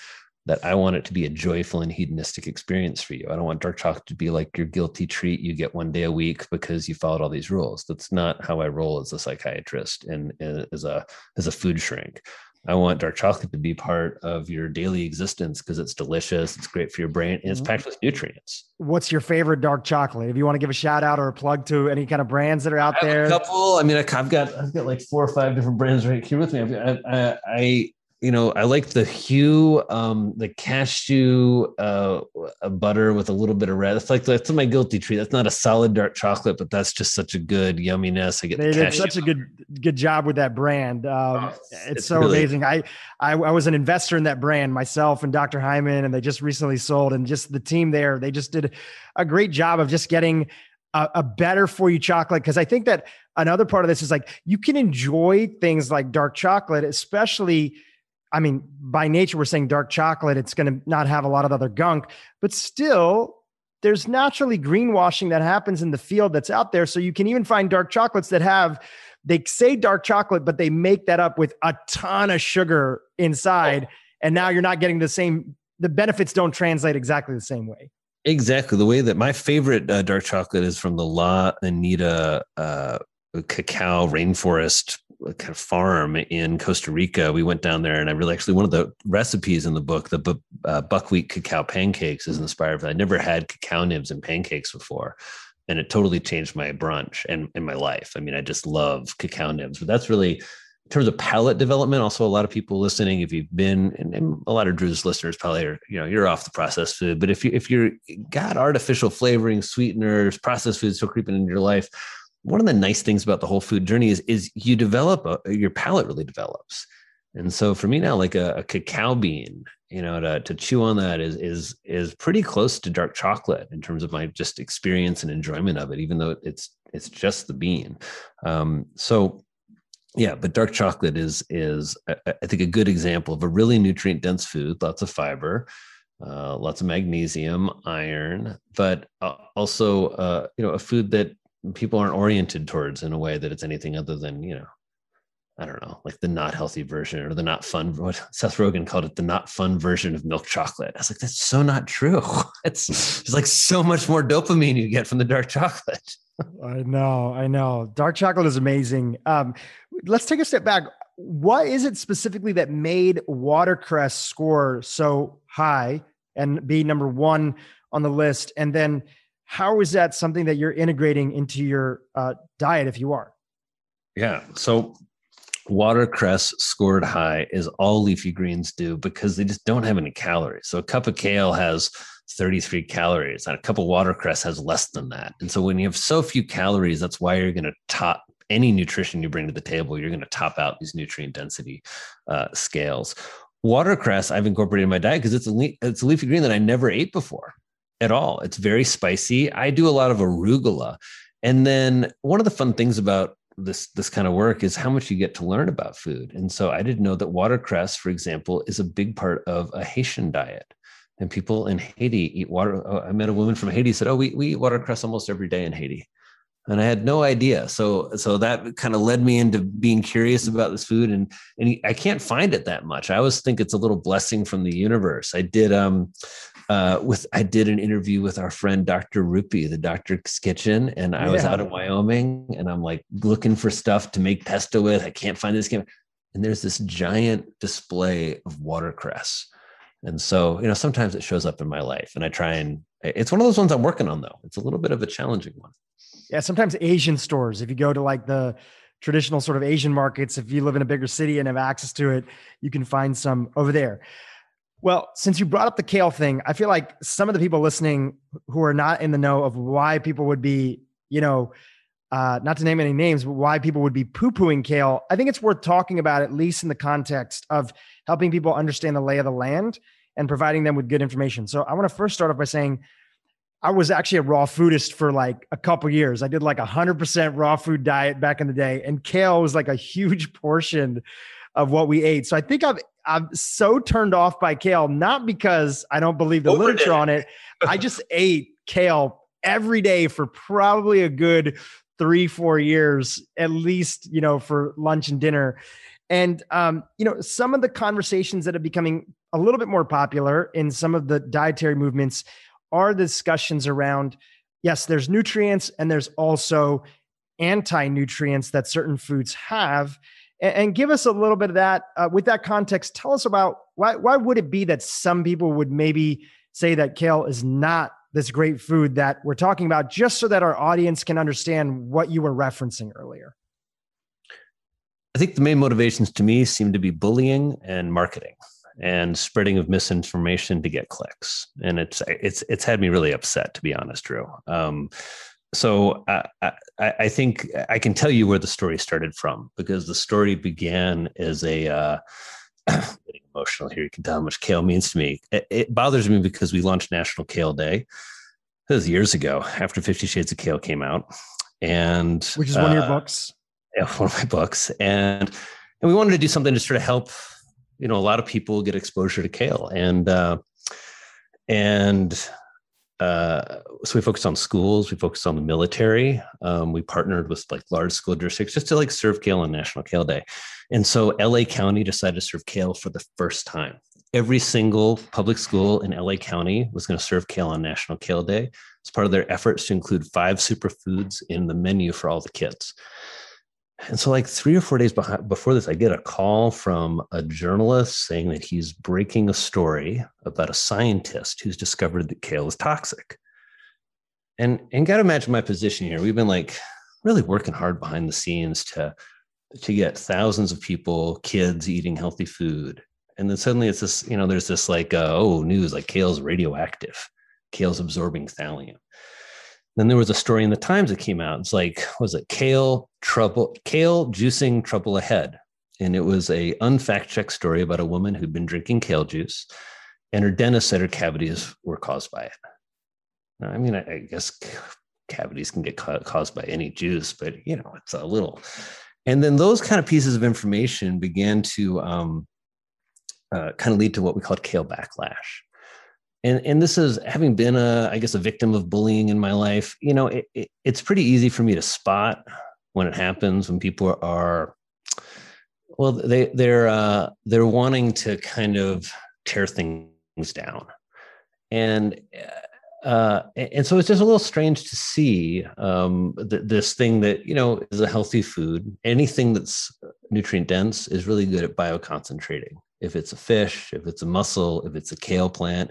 that I want it to be a joyful and hedonistic experience for you. I don't want dark chocolate to be like your guilty treat you get one day a week because you followed all these rules. That's not how I roll as a psychiatrist and, and as a as a food shrink. I want dark chocolate to be part of your daily existence because it's delicious, it's great for your brain, and it's mm-hmm. packed with nutrients. What's your favorite dark chocolate? If you want to give a shout out or a plug to any kind of brands that are out there, a couple. I mean, I've got I've got like four or five different brands right here with me. I, I, I you know, I like the Hu, um, the cashew uh, butter with a little bit of red. That's like that's my guilty treat. That's not a solid dark chocolate, but that's just such a good yumminess. I get they did such a good good job with that brand. Um, oh, it's, it's, so really, amazing. I, I I was an investor in that brand myself and Dr. Hyman, and they just recently sold. And just the team there, they just did a great job of just getting a, a better for you chocolate because I think that another part of this is like you can enjoy things like dark chocolate, especially. I mean, by nature, we're saying dark chocolate, it's going to not have a lot of other gunk, but still, there's naturally greenwashing that happens in the field that's out there. So you can even find dark chocolates that have, they say dark chocolate, but they make that up with a ton of sugar inside. And now you're not getting the same, the benefits don't translate exactly the same way. Exactly. The way that my favorite uh, dark chocolate is from the La Anita uh, cacao rainforest kind of farm in Costa Rica. We went down there, and I really actually one of the recipes in the book, the bu- uh, buckwheat cacao pancakes, is inspired. By, I never had cacao nibs and pancakes before, and it totally changed my brunch and in my life. I mean, I just love cacao nibs, but that's really in terms of palate development, also a lot of people listening, if you've been, and, and, a lot of Dhru's listeners probably are, you know, you're off the processed food. But if you if you're got artificial flavoring, sweeteners, processed foods still creeping into your life, one of the nice things about the whole food journey is is you develop a, your palate really develops. And so for me now, like a, a cacao bean, you know, to, to chew on that is is is pretty close to dark chocolate in terms of my just experience and enjoyment of it, even though it's it's just the bean. Um, so yeah but dark chocolate is is i think a good example of a really nutrient dense food lots of fiber uh, lots of magnesium iron but uh, also uh, you know a food that people aren't oriented towards in a way that it's anything other than you know I don't know, like the not healthy version or the not fun. What [LAUGHS] Seth Rogen called it, the not fun version of milk chocolate. I was like, that's so not true. [LAUGHS] It's there's like so much more dopamine you get from the dark chocolate. [LAUGHS] I know, I know. Dark chocolate is amazing. Um, let's take a step back. What is it specifically that made watercress score so high and be number one on the list? And then, how is that something that you're integrating into your uh, diet if you are? Yeah. So watercress scored high is all leafy greens do because they just don't have any calories. So a cup of kale has 33 calories and a cup of watercress has less than that. And so when you have so few calories, that's why you're going to top any nutrition you bring to the table. You're going to top out these nutrient density uh, scales. Watercress I've incorporated in my diet because it's a le- it's a leafy green that I never ate before at all. It's very spicy. I do a lot of arugula. And then one of the fun things about this this kind of work is how much you get to learn about food. And so I didn't know that watercress, for example, is a big part of a Haitian diet. And people in Haiti eat water. Oh, I met a woman from Haiti said, "Oh, we, we eat watercress almost every day in Haiti," and I had no idea. So so that kind of led me into being curious about this food, and and I can't find it that much. I always think it's a little blessing from the universe. I did um uh, with I did an interview with our friend Dr. Rupy, the Doctor's Kitchen, and I yeah. was out in Wyoming, and I'm like looking for stuff to make pesto with. I can't find this game, and there's this giant display of watercress, and so you know sometimes it shows up in my life, and I try and it's one of those ones I'm working on though. It's a little bit of a challenging one. Yeah, sometimes Asian stores, if you go to like the traditional sort of Asian markets, if you live in a bigger city and have access to it, you can find some over there. Well, since you brought up the kale thing, I feel like some of the people listening who are not in the know of why people would be, you know, uh, not to name any names, but why people would be poo pooing kale, I think it's worth talking about, at least in the context of helping people understand the lay of the land and providing them with good information. So I want to first start off by saying I was actually a raw foodist for like a couple years. I did like a 100% raw food diet back in the day, and kale was like a huge [LAUGHS] portion of what we ate. So I think I've I'm so turned off by kale, not because I don't believe the literature on it. I just [LAUGHS] ate kale every day for probably a good three, four years, at least, you know, for lunch and dinner. And um, you know, some of the conversations that are becoming a little bit more popular in some of the dietary movements are the discussions around yes, there's nutrients and there's also anti-nutrients that certain foods have and, and give us a little bit of that uh, with that context. Tell us about why why would it be that some people would maybe say that kale is not this great food that we're talking about, just so that our audience can understand what you were referencing earlier. I think the main motivations to me seem to be bullying and marketing and spreading of misinformation to get clicks. And it's it's it's had me really upset, to be honest, Dhru. Um, so uh, I, I, think I can tell you where the story started from because the story began as a uh, [CLEARS THROAT] getting emotional here. You can tell how much kale means to me. It, it, bothers me because we launched National Kale Day. this was years ago after Fifty Shades of Kale came out, and which is one uh, of your uh, books. Yeah, [LAUGHS] one of my books, and and we wanted to do something to sort of help, you know, a lot of people get exposure to kale, and uh, and uh, so we focused on schools, we focused on the military. Um, we partnered with like large school districts just to like serve kale on National Kale Day, and so LA County decided to serve kale for the first time every single public school in LA County was going to serve kale on National Kale Day as part of their efforts to include five superfoods in the menu for all the kids. And so, like three or four days behind, before this, I get a call from a journalist saying that he's breaking a story about a scientist who's discovered that kale is toxic. And and got to imagine my position here. We've been like really working hard behind the scenes to to get thousands of people, kids eating healthy food, and then suddenly it's this you know there's this like uh, oh news like kale's radioactive kale's absorbing thallium then there was a story in the times that came out. It's like was it? Kale trouble kale juicing trouble ahead. And it was a unfact checked story about a woman who'd been drinking kale juice and her dentist said her cavities were caused by it. Now, i mean I, I, guess cavities can get ca- caused by any juice but you know it's a little. And then those kind of pieces of information began to um, uh, kind of lead to what we called kale backlash. And, and this is having been a, I guess, a victim of bullying in my life. You know, it, it, it's pretty easy for me to spot when it happens when people are, well, they they're uh, they're wanting to kind of tear things down, and uh, and so it's just a little strange to see um, th- this thing that you know is a healthy food. Anything that's nutrient dense is really good at bioconcentrating if it's a fish, if it's a mussel, if it's a kale plant,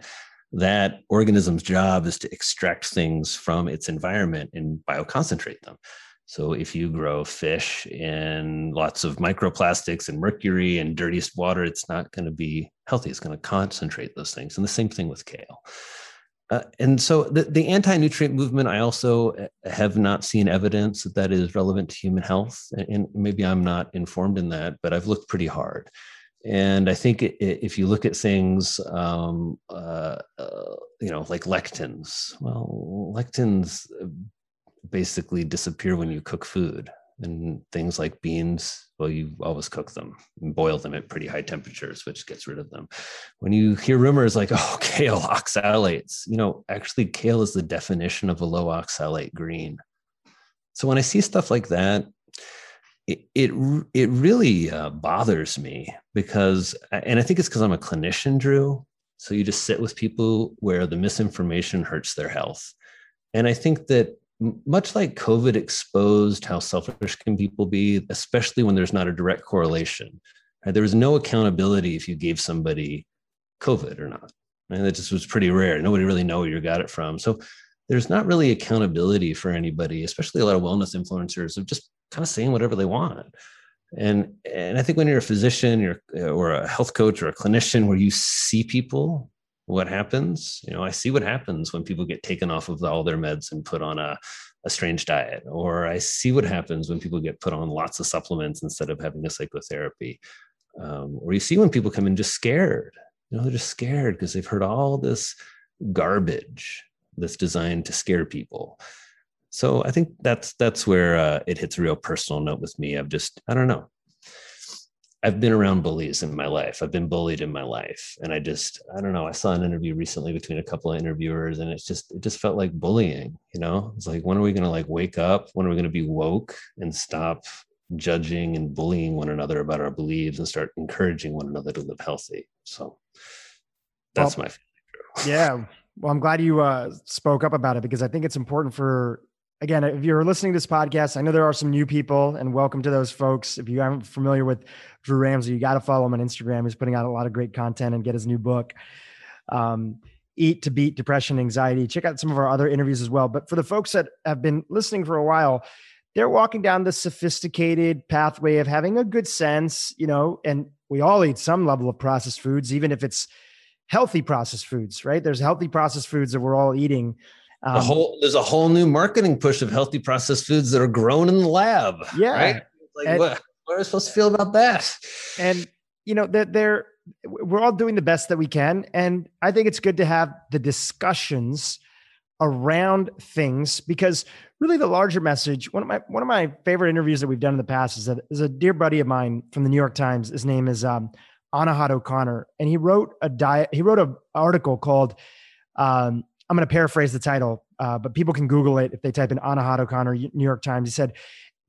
that organism's job is to extract things from its environment and bioconcentrate them. So if you grow fish in lots of microplastics and mercury and dirtiest water, it's not going to be healthy. It's going to concentrate those things. And the same thing with kale. Uh, and so the, the anti-nutrient movement, I also uh, have not seen evidence that that is relevant to human health. And maybe I'm not informed in that, but I've looked pretty hard. And I think if you look at things, um, uh, uh, you know, like lectins, well, lectins uh, basically disappear when you cook food. And things like beans, well, you always cook them and boil them at pretty high temperatures, which gets rid of them. When you hear rumors like, [LAUGHS] oh, kale oxalates, you know, actually, kale is the definition of a low oxalate green. So when I see stuff like that, it it, it really uh, bothers me because, and I think it's because I'm a clinician, Dhru. So you just sit with people where the misinformation hurts their health, and I think that much like COVID exposed how selfish can people be, especially when there's not a direct correlation. Right? There was no accountability if you gave somebody COVID or not. And that just was pretty rare. Nobody really know where you got it from. So there's not really accountability for anybody, especially a lot of wellness influencers of just kind of saying whatever they want. And and I think when you're a physician, you're or a health coach or a clinician, where you see people, what happens? You know, I see what happens when people get taken off of all their meds and put on a a strange diet, or I see what happens when people get put on lots of supplements instead of having a psychotherapy, um, or you see when people come in just scared. You know, they're just scared because they've heard all this garbage that's designed to scare people so i think that's that's where uh, it hits a real personal note with me i've just i don't know. I've been around bullies in my life. I've been bullied in my life. And i just i don't know. I saw an interview recently between a couple of interviewers and it's just it just felt like bullying you know? It's like when are we going to like wake up? When are we going to be woke and stop judging and bullying one another about our beliefs and start encouraging one another to live healthy? So that's well, my yeah. Well i'm glad you uh, spoke up about it because i think it's important for again, if you're listening to this podcast, I know there are some new people, and welcome to those folks. If you aren't familiar with Drew Ramsey, you got to follow him on Instagram. He's putting out a lot of great content and get his new book, um, Eat to Beat Depression, Anxiety. Check out some of our other interviews as well. But for the folks that have been listening for a while, they're walking down the sophisticated pathway of having a good sense, you know, and we all eat some level of processed foods, even if it's healthy processed foods, right? There's healthy processed foods that we're all eating um, a whole there's a whole new marketing push of healthy processed foods that are grown in the lab. Yeah. Right? Like and, what, what are we supposed to feel about that? And you know, that they're, they're we're all doing the best that we can. And I think it's good to have the discussions around things because really the larger message one of my one of my favorite interviews that we've done in the past is a, is a dear buddy of mine from the new york times his name is um, Anahad O'Connor, and he wrote a diet. He wrote an article called. Um, I'm going to paraphrase the title, uh, but people can Google it if they type in Anahad O'Connor, New York Times. He said,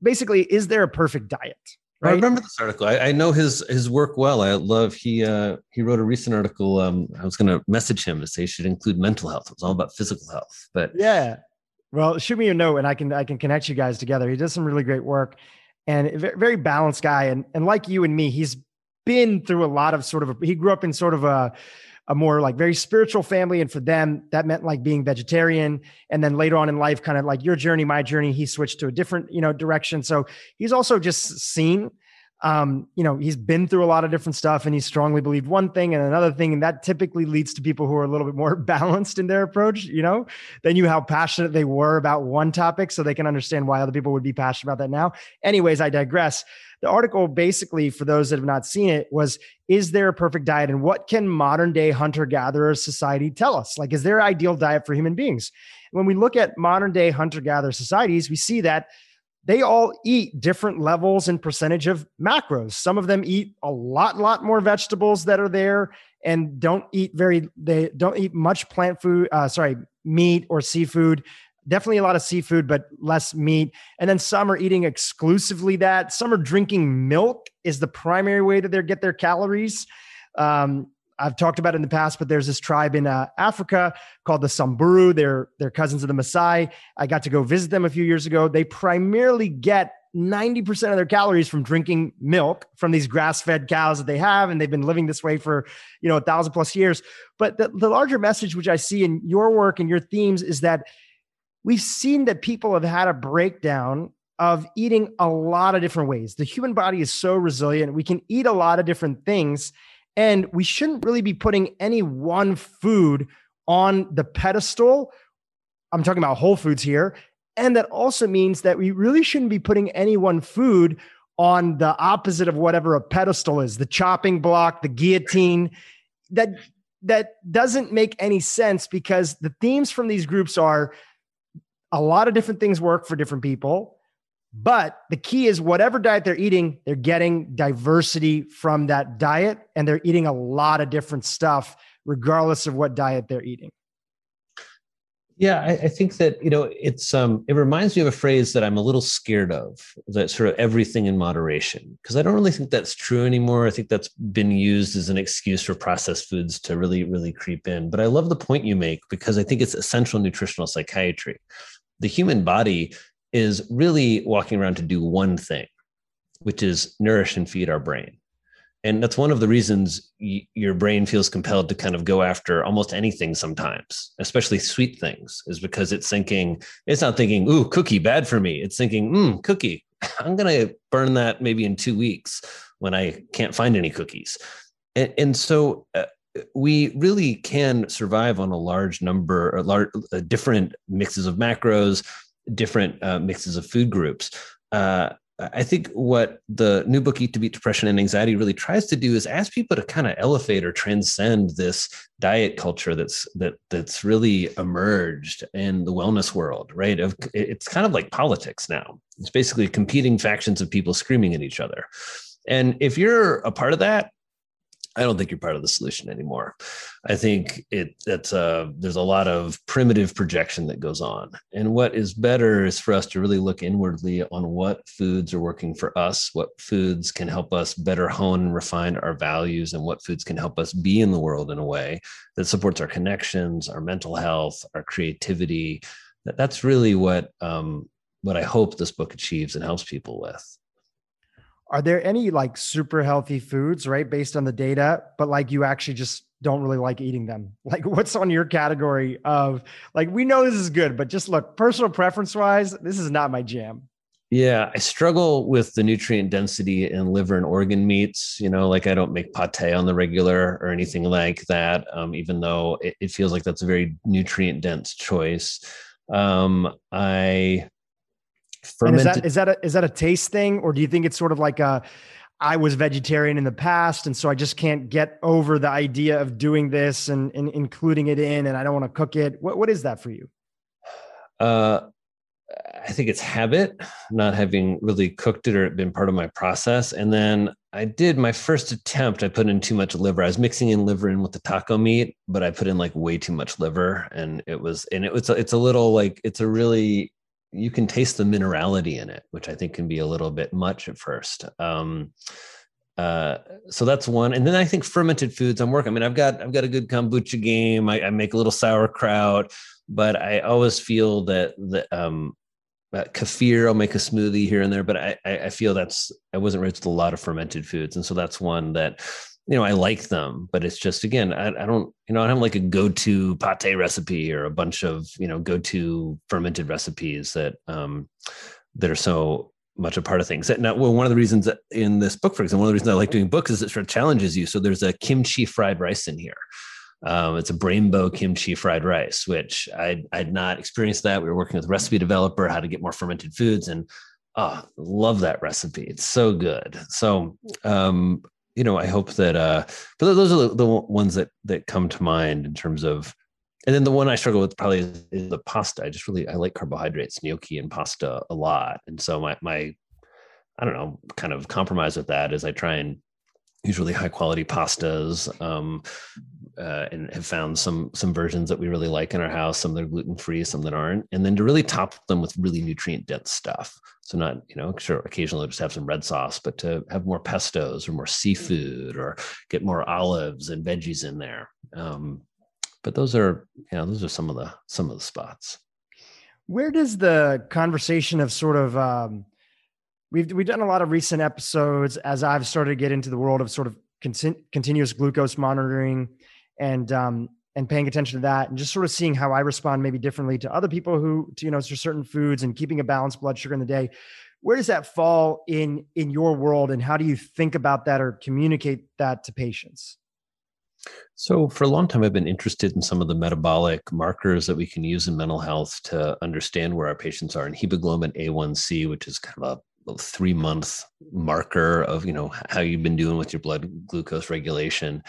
basically, is there a perfect diet? Right? I remember this article. I, I, know his his work well. I love he uh, he wrote a recent article. Um, I was going to message him to say he should include mental health. It was all about physical health. But yeah, well, shoot me a note and I can I can connect you guys together. He does some really great work and very balanced guy. And and like you and me, he's been through a lot of sort of a, he grew up in sort of a a more like very spiritual family and for them that meant like being vegetarian and then later on in life kind of like your journey my journey he switched to a different you know direction so he's also just seen um, you know, he's been through a lot of different stuff and he strongly believed one thing and another thing. And that typically leads to people who are a little bit more [LAUGHS] balanced in their approach, you know, they knew how passionate they were about one topic so they can understand why other people would be passionate about that now. Anyways, I digress. The article basically, for those that have not seen it, was Is there a perfect diet? And what can modern day hunter gatherer society tell us? Like, is there an ideal diet for human beings? When we look at modern day hunter gatherer societies, we see that they all eat different levels and percentage of macros. Some of them eat a lot, lot more vegetables that are there and don't eat very, they don't eat much plant food, uh, sorry, meat or seafood. Definitely a lot of seafood, but less meat. And then some are eating exclusively that. Some are drinking milk is the primary way that they get their calories. Um, I've talked about in the past, but there's this tribe in uh, Africa called the Samburu. They're they're cousins of the Maasai. I got to go visit them a few years ago. They primarily get 90% of their calories from drinking milk from these grass-fed cows that they have and they've been living this way for you know a thousand plus years but the, the larger message which i see in your work and your themes is that we've seen that people have had a breakdown of eating a lot of different ways the human body is so resilient we can eat a lot of different things and we shouldn't really be putting any one food on the pedestal. I'm talking about whole foods here. And that also means that we really shouldn't be putting any one food on the opposite of whatever a pedestal is the chopping block, the guillotine. That that doesn't make any sense because the themes from these groups are a lot of different things work for different people. But the key is whatever diet they're eating, they're getting diversity from that diet and they're eating a lot of different stuff, regardless of what diet they're eating. Yeah, I, I, think that you know it's um it reminds me of a phrase that I'm a little scared of that sort of everything in moderation because I don't really think that's true anymore. I think that's been used as an excuse for processed foods to really really creep in. But I love the point you make because I think it's essential nutritional psychiatry. The human body is really walking around to do one thing, which is nourish and feed our brain. And that's one of the reasons y- your brain feels compelled to kind of go after almost anything sometimes, especially sweet things, is because it's thinking, it's not thinking, ooh, cookie, bad for me. It's thinking, mm, cookie, [LAUGHS] I'm going to burn that maybe in two weeks when I can't find any cookies. And, and so uh, we really can survive on a large number, a large, uh, different mixes of macros, different uh, mixes of food groups. Uh, I think what the new book Eat to Beat Depression and Anxiety really tries to do is ask people to kind of elevate or transcend this diet culture that's that that's really emerged in the wellness world, right? Of it's kind of like politics now. It's basically competing factions of people screaming at each other. And if you're a part of that, I don't think you're part of the solution anymore. I think it that's uh there's a lot of primitive projection that goes on. And what is better is for us to really look inwardly on what foods are working for us, what foods can help us better hone and refine our values, and what foods can help us be in the world in a way that supports our connections, our mental health, our creativity. That, that's really what um, what I hope this book achieves and helps people with are there any like super healthy foods, right? Based on the data, but like you actually just don't really like eating them? [LAUGHS] Like what's on your category of like, we know this is good, but just look, personal preference wise, this is not my jam. Yeah, I struggle with the nutrient density in liver and organ meats. You know, like I don't make pate on the regular or anything like that, um, even though it, it, feels like that's a very nutrient dense choice. Um, I fermented. And is that is that a, is that a taste thing, or do you think it's sort of like a I was vegetarian in the past, and so I just can't get over the idea of doing this and, and including it in, and I don't want to cook it. What what is that for you? Uh, I think it's habit, not having really cooked it or been part of my process. And then I did my first attempt. I put in too much liver. I was mixing in liver in with the taco meat, but I put in like way too much liver, and it was and it was it's a little like it's a really you can taste the minerality in it, which I think can be a little bit much at first. Um, uh, so that's one. And then I think fermented foods. I'm working. I mean, I've got I've got a good kombucha game. I, I make a little sauerkraut, but I always feel that the um, uh, kefir. I'll make a smoothie here and there, but I I feel that's I wasn't raised with a lot of fermented foods, and so that's one that you know I like them, but it's just again I, I don't you know I don't like a go to pate recipe or a bunch of you know go to fermented recipes that um that are so much a part of things. Now, well, one of the reasons in this book, for example, one of the reasons I like doing books is it sort of challenges you. So there's a kimchi fried rice in here. Um, it's a rainbow kimchi fried rice, which I'd, I'd not experienced that. We were working with a recipe developer, how to get more fermented foods, and oh, love that recipe. It's so good. So, um, you know, I hope that, uh, but those are the, the ones that that come to mind in terms of and then the one I struggle with probably is, is, the pasta. I just really I like carbohydrates, gnocchi and pasta a lot, and so my my I don't know kind of compromise with that is I try and use really high quality pastas, um, uh, and have found some some versions that we really like in our house. Some that are gluten free, some that aren't, and then to really top them with really nutrient dense stuff. So not you know sure occasionally just have some red sauce, but to have more pestos or more seafood or get more olives and veggies in there. Um, but those are you know those are some of the some of the spots where does the conversation of sort of um, we've we've done a lot of recent episodes as i've started to get into the world of sort of con- continuous glucose monitoring and um, and paying attention to that and just sort of seeing how i respond maybe differently to other people who to, you know to certain foods and keeping a balanced blood sugar in the day where does that fall in in your world and how do you think about that or communicate that to patients so, for a long time, I've been interested in some of the metabolic markers that we can use in mental health to understand where our patients are. And hemoglobin A1C, which is kind of a three month marker of you know how you've been doing with your blood glucose regulation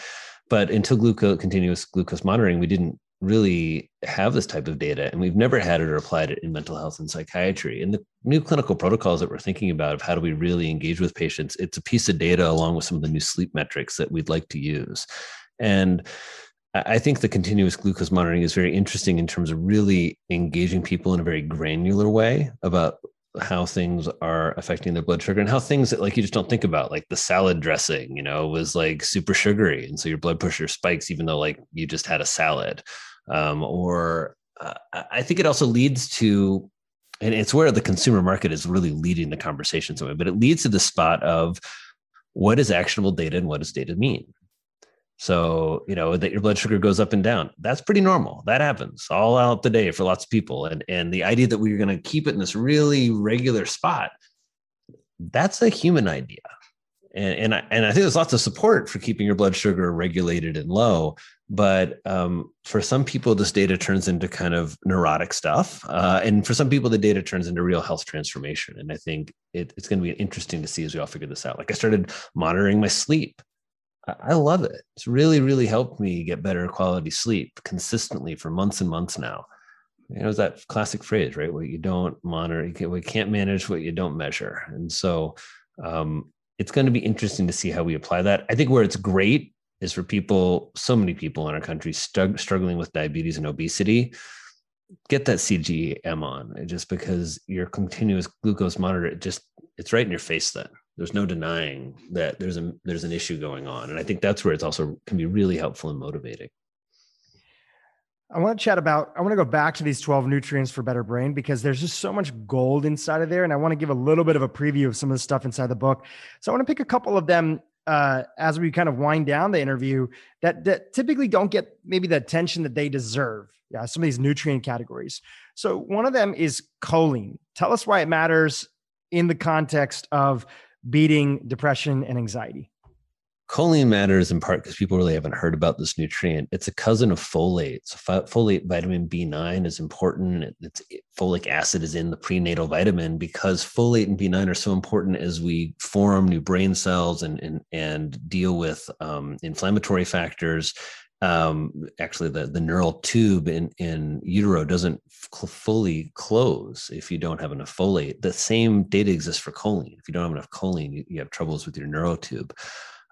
but until glucose continuous glucose monitoring we didn't really have this type of data and we've never had it or applied it in mental health and psychiatry. And the new clinical protocols that we're thinking about of how do we really engage with patients it's a piece of data along with some of the new sleep metrics that we'd like to use. And I think the continuous glucose monitoring is very interesting in terms of really engaging people in a very granular way about how things are affecting their blood sugar and how things that like you just don't think about like the salad dressing you know was like super sugary. And so your blood pressure spikes even though like you just had a salad. Um, or uh, i think it also leads to and it's where the consumer market is really leading the conversation somewhere but it leads to the spot of what is actionable data and what does data mean so, you know, that your blood sugar goes up and down. That's pretty normal. That happens all out the day for lots of people. And and the idea that we're going to keep it in this really regular spot, that's a human idea. And and I, and I think there's lots of support for keeping your blood sugar regulated and low. But um, for some people, this data turns into kind of neurotic stuff. Uh, and for some people, the data turns into real health transformation. And I think it, it's going to be interesting to see as we all figure this out. Like I started monitoring my sleep I love it. It's really, really helped me get better quality sleep consistently for months and months now. You know, it's that classic phrase, right? What you don't monitor, you can, we can't manage what you don't measure. And so um, it's going to be interesting to see how we apply that. I think where it's great is for people, so many people in our country struggling with diabetes and obesity. Get that CGM on just because your continuous glucose monitor, it just it's right in your face then there's no denying that there's a there's an issue going on. And i think that's where it's also can be really helpful and motivating. I want to chat about i want to go back to these 12 nutrients for better brain because there's just so much gold inside of there. And i want to give a little bit of a preview of some of the stuff inside the book. So i want to pick a couple of them uh, as we kind of wind down the interview that, that typically don't get maybe the attention that they deserve yeah some of these nutrient categories. So one of them is choline. Tell us why it matters in the context of beating depression and anxiety? Choline matters in part because people really haven't heard about this nutrient. It's a cousin of folate. So folate vitamin B9 is important. It's, folic acid is in the prenatal vitamin because folate and B9 are so important as we form new brain cells and and, and deal with um, inflammatory factors um, actually the, the neural tube in, in utero doesn't f- fully close if you don't have enough folate. The same data exists for choline. If you don't have enough choline, you, you have troubles with your neural tube.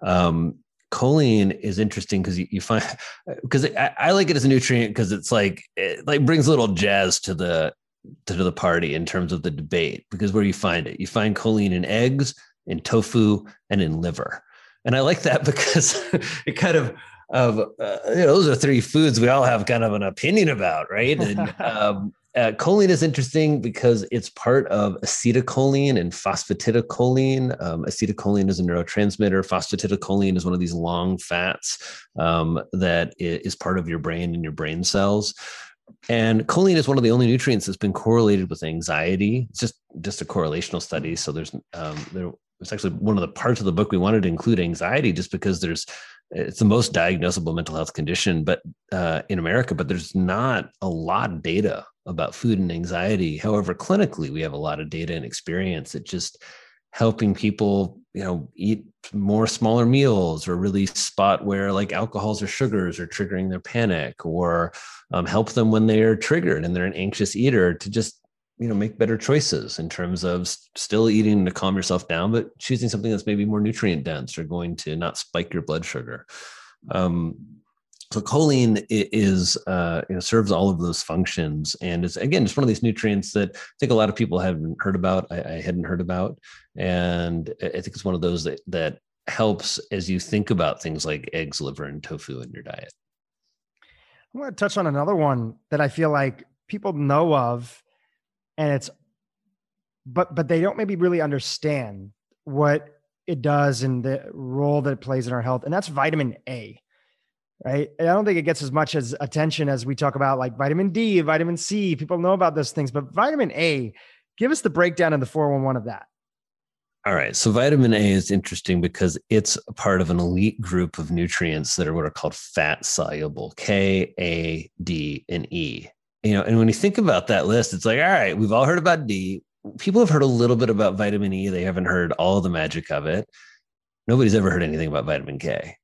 Um, choline is interesting because you, you, find [LAUGHS] because I, I, like it as a nutrient because it's like it like brings a little jazz to the to the party in terms of the debate because where you find it you find choline in eggs in tofu and in liver and i like that [LAUGHS] because it kind of of uh, you know, those are three foods we all have kind of an opinion about, right? And [LAUGHS] um, uh, choline is interesting because it's part of acetylcholine and phosphatidylcholine. Um, acetylcholine is a neurotransmitter. Phosphatidylcholine is one of these long fats um, that is part of your brain and your brain cells. And choline is one of the only nutrients that's been correlated with anxiety. It's just just a correlational study. So there's um, there it's actually one of the parts of the book we wanted to include anxiety just because there's it's the most diagnosable mental health condition but uh, in america but there's not a lot of data about food and anxiety. However clinically we have a lot of data and experience at just helping people you know eat more smaller meals or really spot where like alcohols or sugars are triggering their panic or um, help them when they're triggered and they're an anxious eater to just you know make better choices in terms of still eating to calm yourself down but choosing something that's maybe more nutrient dense or going to not spike your blood sugar. Um, so choline is uh, you know serves all of those functions and it's again it's one of these nutrients that i think a lot of people haven't heard about i, I hadn't heard about. And i think it's one of those that that helps as you think about things like eggs liver and tofu in your diet. I want to touch on another one that i feel like people know of and it's but but they don't maybe really understand what it does and the role that it plays in our health. And that's vitamin a right? I don't think it gets as much as attention as we talk about like vitamin d vitamin c. People know about those things but vitamin a give us the breakdown in the 411 of that. All right. So vitamin A is interesting because it's a part of an elite group of nutrients that are what are called fat soluble K, A, D, and E you know, and when you think about that list, it's like, all right, we've all heard about D. People have heard a little bit about vitamin E. They haven't heard all the magic of it. Nobody's ever heard anything about vitamin K,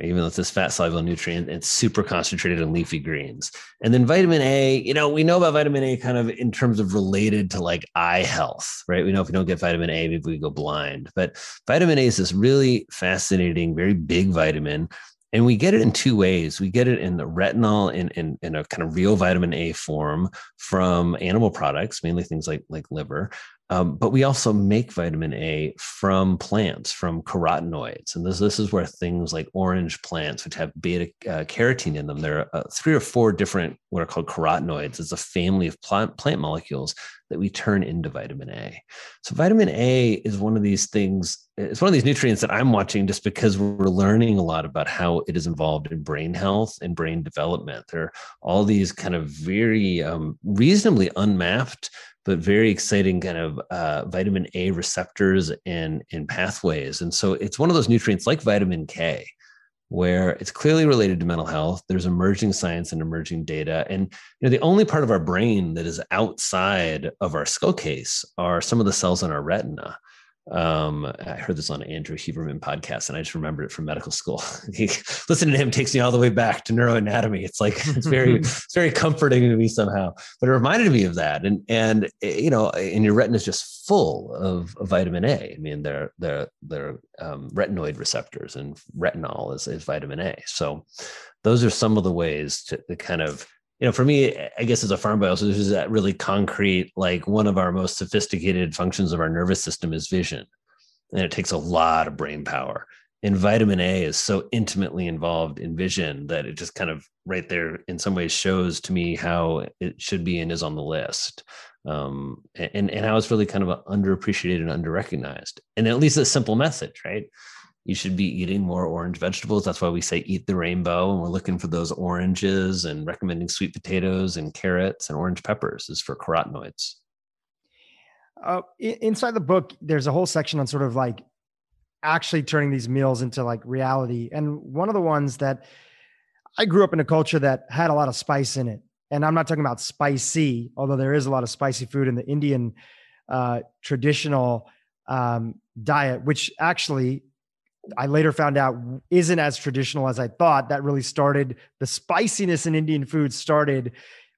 even though it's this fat soluble nutrient. It's super concentrated in leafy greens. And then vitamin A, you know, we know about vitamin A kind of in terms of related to like eye health, right? We know if we don't get vitamin A, maybe we go blind. But vitamin A is this really fascinating, very big vitamin and we get it in two ways. We get it in the retinol in, in, in, a kind of real vitamin A form from animal products, mainly things like, like liver. Um, but we also make vitamin A from plants, from carotenoids. And this, this is where things like orange plants, which have beta uh, carotene in them, there are uh, three or four different what are called carotenoids. It's a family of plant, plant molecules that we turn into vitamin A. So vitamin A is one of these things, it's one of these nutrients that I'm watching just because we're learning a lot about how it is involved in brain health and brain development. There are all these kind of very um, reasonably unmapped but very exciting kind of uh, vitamin A receptors and, and pathways. And so it's one of those nutrients like vitamin K, where it's clearly related to mental health. There's emerging science and emerging data. And you know, the only part of our brain that is outside of our skull case are some of the cells in our retina um i heard this on andrew huberman podcast and i just remembered it from medical school. [LAUGHS] He, listening to him takes me all the way back to neuroanatomy. It's like it's very [LAUGHS] it's very comforting to me somehow but it reminded me of that. And and eh, you know and your retina is just full of, of vitamin a. I mean they're they're they're um, retinoid receptors and retinol is, is vitamin a. So those are some of the ways to, to kind of you know, for me, I guess as a farm biologist, this is that really concrete, like one of our most sophisticated functions of our nervous system is vision. And it takes a lot of brain power. And vitamin A is so intimately involved in vision that it just kind of right there in some ways shows to me how it should be and is on the list. Um, and, and how it's really kind of underappreciated and underrecognized. And at least a simple message, right? You should be eating more orange vegetables. That's why we say eat the rainbow. And we're looking for those oranges and recommending sweet potatoes and carrots and orange peppers is for carotenoids. Uh, inside the book, there's a whole section on sort of like actually turning these meals into like reality. And one of the ones that I grew up in a culture that had a lot of spice in it. And I'm not talking about spicy, although there is a lot of spicy food in the Indian uh, traditional um, diet, which actually I later found out isn't as traditional as I thought. That really started the spiciness in Indian food started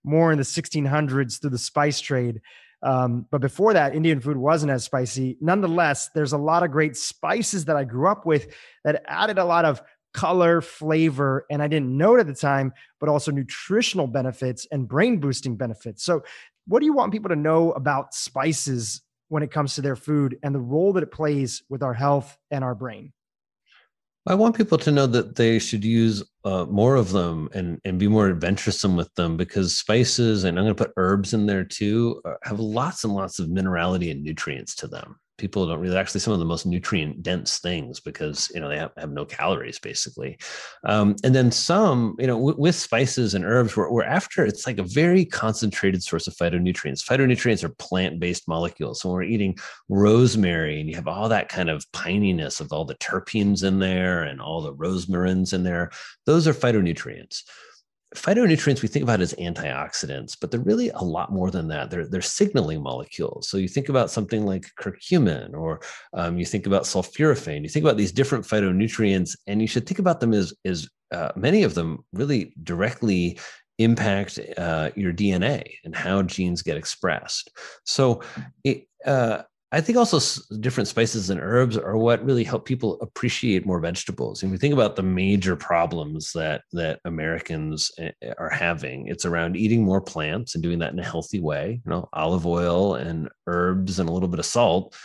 more in the 1600s through the spice trade. Um, but before that, Indian food wasn't as spicy. Nonetheless, there's a lot of great spices that I grew up with that added a lot of color, flavor, and I didn't know it at the time, but also nutritional benefits and brain boosting benefits. So, what do you want people to know about spices when it comes to their food and the role that it plays with our health and our brain? I want people to know that they should use uh, more of them and and be more adventuresome with them because spices and I'm going to put herbs in there too uh, have lots and lots of minerality and nutrients to them people don't really actually some of the most nutrient dense things because you know they have, have no calories basically. Um, and then some you know w- with spices and herbs we're, we're after it's like a very concentrated source of phytonutrients. Phytonutrients are plant-based molecules. So when we're eating rosemary and you have all that kind of pininess of all the terpenes in there and all the rosmarins in there those are phytonutrients phytonutrients we think about as antioxidants, but they're really a lot more than that. They're, they're signaling molecules. So you think about something like curcumin, or um, you think about sulforaphane. You think about these different phytonutrients, and you should think about them as, as uh, many of them really directly impact uh, your DNA and how genes get expressed. So it, uh, I think also different spices and herbs are what really help people appreciate more vegetables. And we think about the major problems that that Americans eh, eh, are having, it's around eating more plants and doing that in a healthy way. You know, olive oil and herbs and a little bit of salt.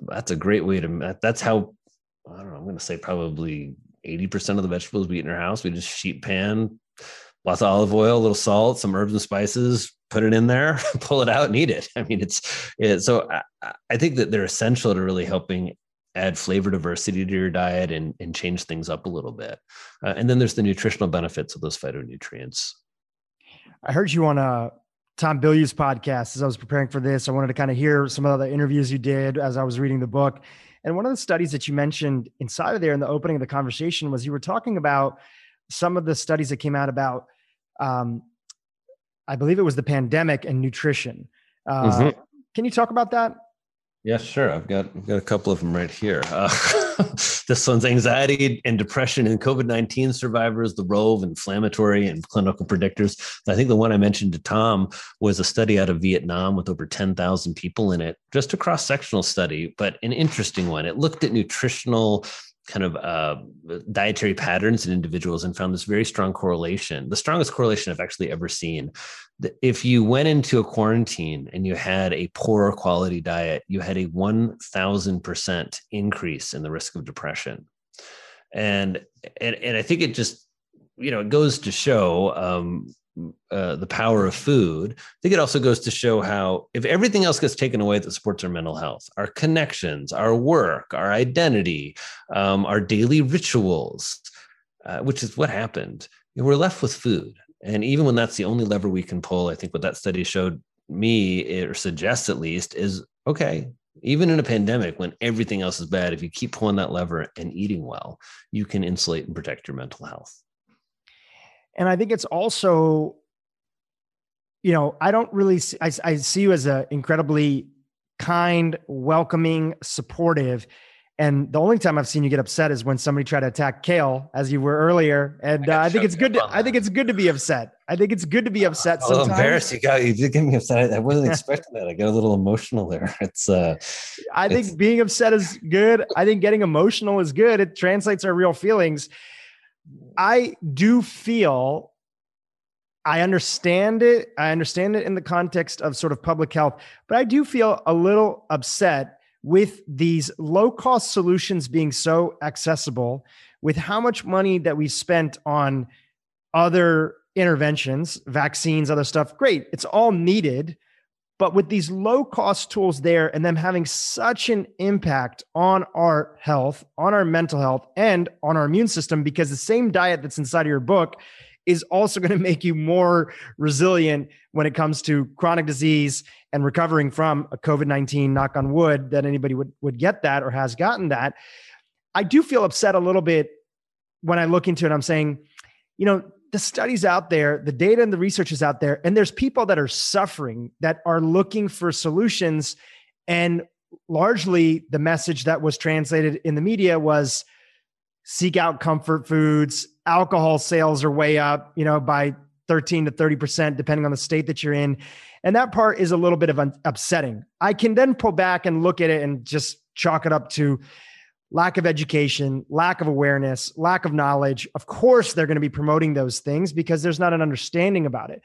That's a great way to. That's how. I don't know. I'm going to say probably 80% of the vegetables we eat in our house, we just sheet pan, lots of olive oil, a little salt, some herbs and spices, put it in there, [LAUGHS] pull it out and eat it. [LAUGHS] I mean, it's, it's so I, I think that they're essential to really helping add flavor diversity to your diet and, and change things up a little bit. Uh, and then there's the nutritional benefits of those phytonutrients. I heard you on a uh, Tom Bilyeu's podcast as I was preparing for this. I wanted to kind of hear some of the interviews you did as I was reading the book. And one of the studies that you mentioned inside of there in the opening of the conversation was you were talking about some of the studies that came out about um, I believe it was the pandemic and nutrition. Uh, mm-hmm. Can you talk about that? Yeah, sure. I've got I've got a couple of them right here. Uh, [LAUGHS] this one's anxiety and depression in COVID nineteen survivors, the role of inflammatory and clinical predictors. I think the one I mentioned to Tom was a study out of Vietnam with over ten thousand people in it, just a cross sectional study, but an interesting one. It looked at nutritional kind of uh, dietary patterns in individuals and found this very strong correlation, the strongest correlation I've actually ever seen. If you went into a quarantine and you had a poorer quality diet, you had a 1000% increase in the risk of depression. And, and, and I think it just, you know, it goes to show um, uh, the power of food, I think it also goes to show how if everything else gets taken away that supports our mental health, our connections, our work, our identity, um, our daily rituals, uh, which is what happened, we're left with food. And even when that's the only lever we can pull, I think what that study showed me, or suggests at least, is okay, even in a pandemic when everything else is bad, if you keep pulling that lever and eating well, you can insulate and protect your mental health. And I think it's also, you know, I don't really, see, I, I see you as an incredibly kind, welcoming, supportive. And the only time I've seen you get upset is when somebody tried to attack Kale, as you were earlier. And I, uh, I think it's good. To, I think it's good to be upset. I think it's good to be [LAUGHS] upset. A little embarrassed. You got you did get me upset. I wasn't [LAUGHS] expecting that. I got a little emotional there. [LAUGHS] It's. uh I think it's, being upset is good. I think getting emotional is good. It translates our real feelings. I do feel I understand it. I understand it in the context of sort of public health, but I do feel a little upset with these low cost solutions being so accessible, with how much money that we spent on other interventions, vaccines, other stuff. Great, it's all needed. But with these low cost tools there and them having such an impact on our health, on our mental health, and on our immune system, because the same diet that's inside of your book is also [LAUGHS] going to make you more resilient when it comes to chronic disease and recovering from a COVID 19, knock on wood, that anybody would, would get that or has gotten that. I do feel upset a little bit when I look into it. I'm saying, you know, the studies out there, the data and the research is out there, and there's people that are suffering that are looking for solutions. And largely the message that was translated in the media was seek out comfort foods. Alcohol sales are way up, you know, by 13 to 30%, depending on the state that you're in. And that part is a little bit of upsetting. I can then pull back and look at it and just chalk it up to lack of education, lack of awareness, lack of knowledge. Of course, they're going to be promoting those things because there's not an understanding about it.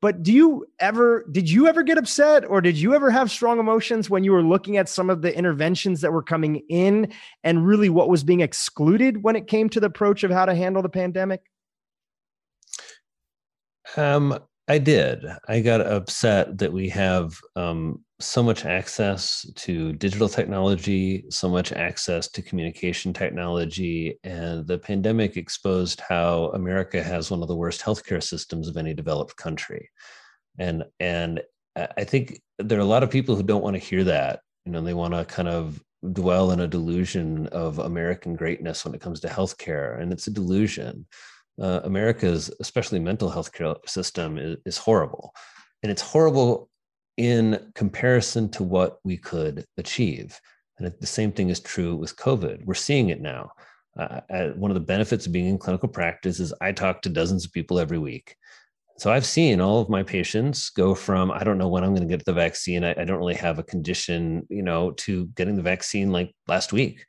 But do you ever, did you ever get upset or did you ever have strong emotions when you were looking at some of the interventions that were coming in and really what was being excluded when it came to the approach of how to handle the pandemic? Um, I did. I got upset that we have um, so much access to digital technology, so much access to communication technology, and the pandemic exposed how America has one of the worst healthcare systems of any developed country. And and I think there are a lot of people who don't want to hear that. You know, they want to kind of dwell in a delusion of American greatness when it comes to healthcare, and it's a delusion. Uh, America's, especially mental health care system, is, is horrible, and it's horrible in comparison to what we could achieve. And the same thing is true with COVID. We're seeing it now. Uh, one of the benefits of being in clinical practice is I talk to dozens of people every week. So I've seen all of my patients go from I don't know when I'm going to get the vaccine. I, I don't really have a condition, you know, to getting the vaccine like last week.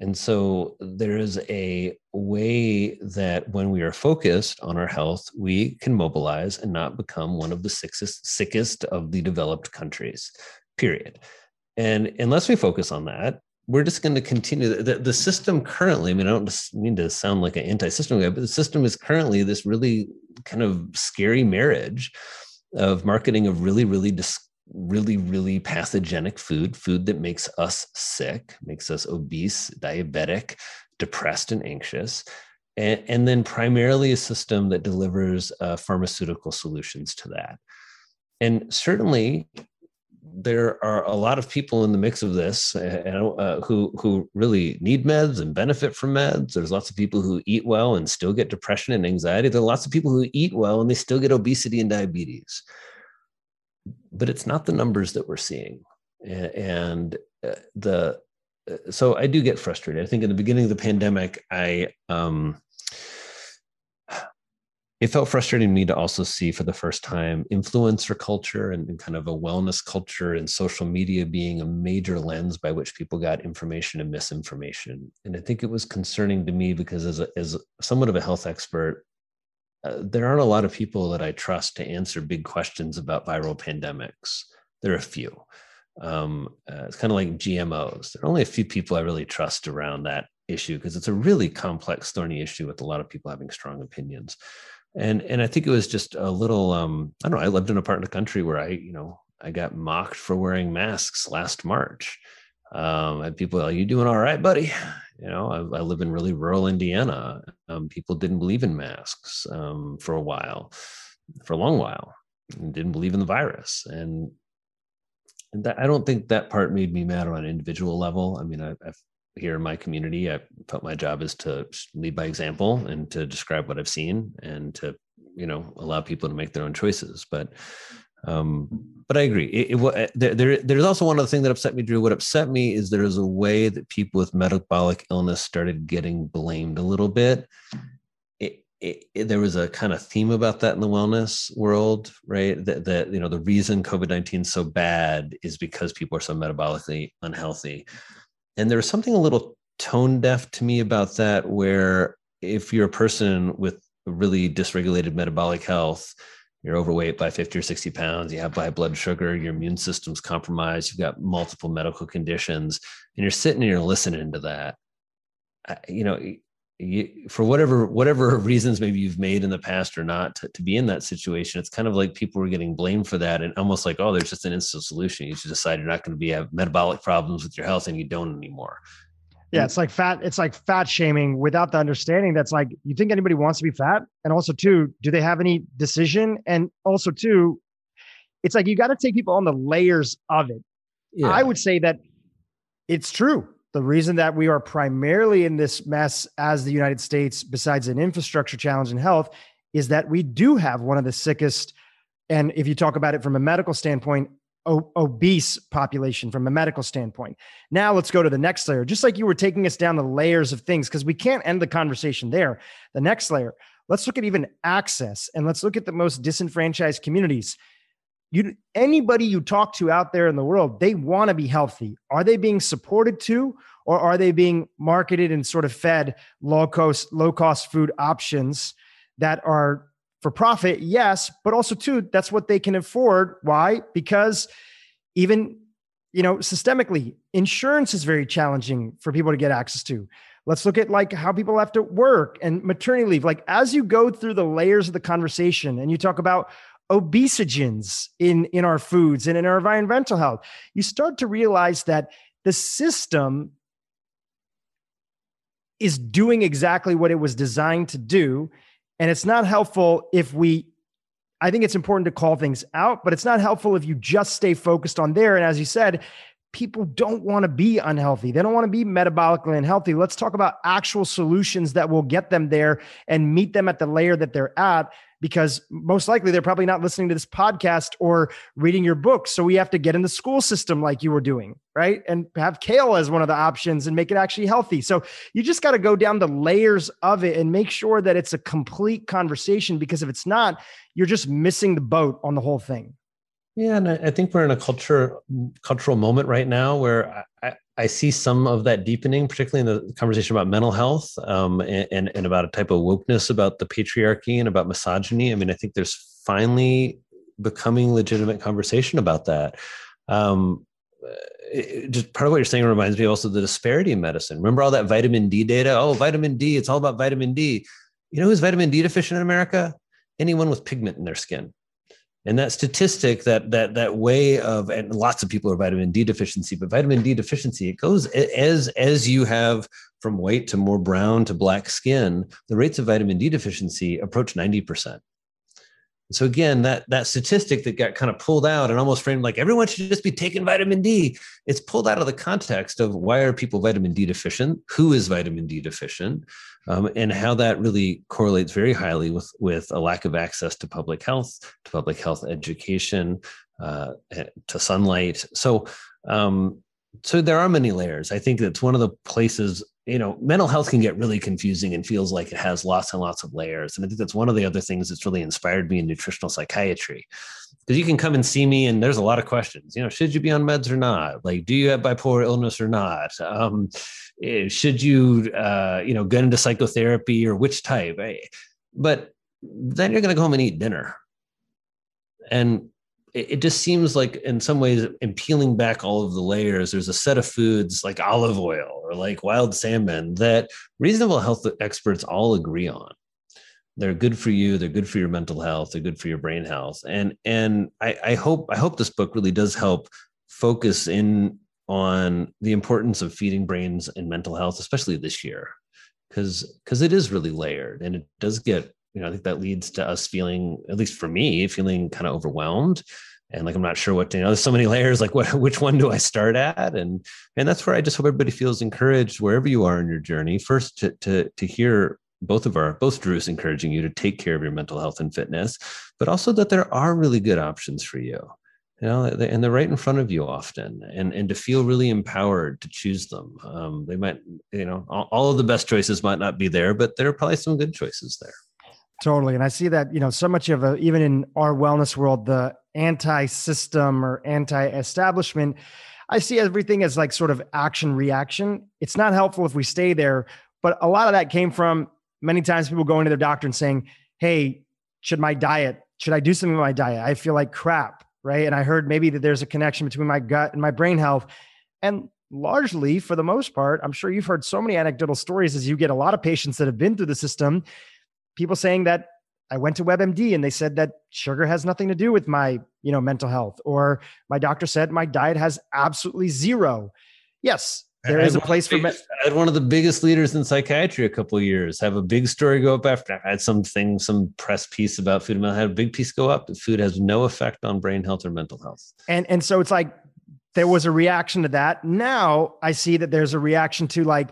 And so there is a way that when we are focused on our health, we can mobilize and not become one of the sickest, sickest of the developed countries, period. And unless we focus on that, we're just going to continue. The, the system currently, I mean, I don't mean to sound like an anti system guy, but the system is currently this really kind of scary marriage of marketing of really, really really, really pathogenic food, food that makes us sick, makes us obese, diabetic, depressed, and anxious. And, and then primarily a system that delivers uh, pharmaceutical solutions to that. And certainly, there are a lot of people in the mix of this uh, uh, who who really need meds and benefit from meds. There's lots of people who eat well and still get depression and anxiety. There are lots of people who eat well and they still get obesity and diabetes but it's not the numbers that we're seeing. And uh, the uh, so I do get frustrated. I think in the beginning of the pandemic, I um, it felt frustrating to me to also see for the first time influencer culture and, and, kind of a wellness culture and social media being a major lens by which people got information and misinformation. And I think it was concerning to me because as a, as somewhat of a health expert, uh, there aren't a lot of people that I trust to answer big questions about viral pandemics. There are a few. Um, uh, it's kind of like GMOs. There are only a few people I really trust around that issue because it's a really complex, thorny issue with a lot of people having strong opinions. And and I think it was just a little. Um, I don't know. I lived in a part of the country where I, you know, I got mocked for wearing masks last March. Um, and people, are you doing all right, buddy? You know, I, I live in really rural Indiana. Um, people didn't believe in masks um, for a while, for a long while, didn't believe in the virus. And, and that, I don't think that part made me mad on an individual level. I mean, I, I've here in my community, I felt my job is to lead by example and to describe what I've seen and to, you know, allow people to make their own choices. But um, but I agree. It, it, there, there's also one other thing that upset me, Dhru. What upset me is there is a way that people with metabolic illness started getting blamed a little bit. It, it, there was a kind of theme about that in the wellness world, right? That, that you know the reason COVID nineteen is so bad is because people are so metabolically unhealthy, and there was something a little tone deaf to me about that. Where if you're a person with really dysregulated metabolic health, you're overweight by 50 or 60 pounds, you have high blood sugar, your immune system's compromised, you've got multiple medical conditions, and you're sitting here listening to that. You know, you, for whatever whatever [LAUGHS] reasons maybe you've made in the past or not to, to be in that situation, it's kind of like people were getting blamed for that, and almost like, oh, there's just an instant solution. You should decide you're not going to be have metabolic problems with your health, and you don't anymore. Yeah, it's like fat. It's like fat shaming without the understanding that's like, you think anybody wants to be fat? And also, too, do they have any decision? And also, too, it's like you got to take people on the layers of it. Yeah. I would say that it's true. The reason that we are primarily in this mess as the United States, besides an infrastructure challenge in health, is that we do have one of the sickest. And if you talk about it from a medical standpoint, obese population from a medical standpoint. Now let's go to the next layer. Just like you were taking us down the layers of things, because we can't end the conversation there. The next layer, let's look at even access and let's look at the most disenfranchised communities. You, anybody you talk to out there in the world, they want to be healthy. Are they being supported to, or are they being marketed and sort of fed low cost, low cost food options that are for profit, yes, but also too, that's what they can afford. Why? Because even you know, systemically, insurance is very challenging for people to get access to. Let's look at like how people have to work and maternity leave. Like as you go through the layers of the conversation and you talk about obesogens in in our foods and in our environmental health, you start to realize that the system is doing exactly what it was designed to do and it's not helpful if we, I think it's important to call things out, but it's not helpful if you just stay focused on there. And as you said, people don't want to be unhealthy. They don't want to be metabolically unhealthy. Let's talk about actual solutions that will get them there and meet them at the layer that they're at because most likely they're probably not listening to this podcast or reading your book. So we have to get in the school system like you were doing, right? And have kale as one of the options and make it actually healthy. So you just got to go down the layers of it and make sure that it's a complete conversation because if it's not, you're just missing the boat on the whole thing. Yeah, and I think we're in a culture cultural moment right now where I, I see some of that deepening, particularly in the conversation about mental health um, and, and about a type of wokeness about the patriarchy and about misogyny. I mean, I think there's finally becoming legitimate conversation about that. Um, it, just part of what you're saying reminds me also the disparity in medicine. Remember all that vitamin D data? Oh, vitamin D, it's all about vitamin D. You know who's vitamin D deficient in America? Anyone with pigment in their skin and that statistic that that that way of and lots of people are vitamin d deficiency but vitamin d deficiency it goes as as you have from white to more brown to black skin the rates of vitamin d deficiency approach 90% so again that that statistic that got kind of pulled out and almost framed like everyone should just be taking vitamin d it's pulled out of the context of why are people vitamin d deficient who is vitamin d deficient um, and how that really correlates very highly with with a lack of access to public health, to public health education, uh, eh, to sunlight. So, um, so there are many layers. I think that's one of the places. You know, mental health can get really confusing and feels like it has lots and lots of layers. And I think that's one of the other things that's really inspired me in nutritional psychiatry. Because you can come and see me and there's a lot of questions you know should you be on meds or not? Like do you have bipolar illness or not? Um, Eh, should you uh, you know get into psychotherapy or which type? But then you're going to go home and eat dinner. And it, it just seems like in some ways in peeling back all of the layers there's a set of foods like olive oil or like wild salmon that reasonable health experts all agree on. They're good for you they're good for your mental health they're good for your brain health. And and i, I hope i hope this book really does help focus in on the importance of feeding brains and mental health, especially this year, because because it is really layered and it does get you know I think that leads to us feeling at least for me feeling kind of overwhelmed. And like I'm not sure what to you know there's so many [LAUGHS] layers like what which one do I start at? And and that's where I just hope everybody feels encouraged wherever you are in your journey. First to to to hear both of our both Drews encouraging you to take care of your mental health and fitness, but also that there are really good options for you. You know and they're right in front of you often and and to feel really empowered to choose them. Um, they might you know all, all, of the best choices might not be there but there are probably some good choices there totally and i see that you know so much of a, even in our wellness world the anti-system or anti-establishment i see everything as like sort of action reaction it's not helpful if we stay there but a lot of that came from many times people going to their doctor and saying hey should my diet should i do something with my diet i feel like crap right? And I heard maybe that there's a connection between my gut and my brain health. And largely, for the most part, I'm sure you've heard so many anecdotal stories as you get a lot of patients that have been through the system, people saying that I went to WebMD and they said that sugar has nothing to do with my, you know, mental health or my doctor said my diet has absolutely zero. Yes, there is a place for. I had one of the biggest leaders in psychiatry a couple years have a big story go up after. I had something, some press piece about food. I had a big piece go up. that Food has no effect on brain health or mental health. And and so it's like there was a reaction to that. Now I see that there's a reaction to like,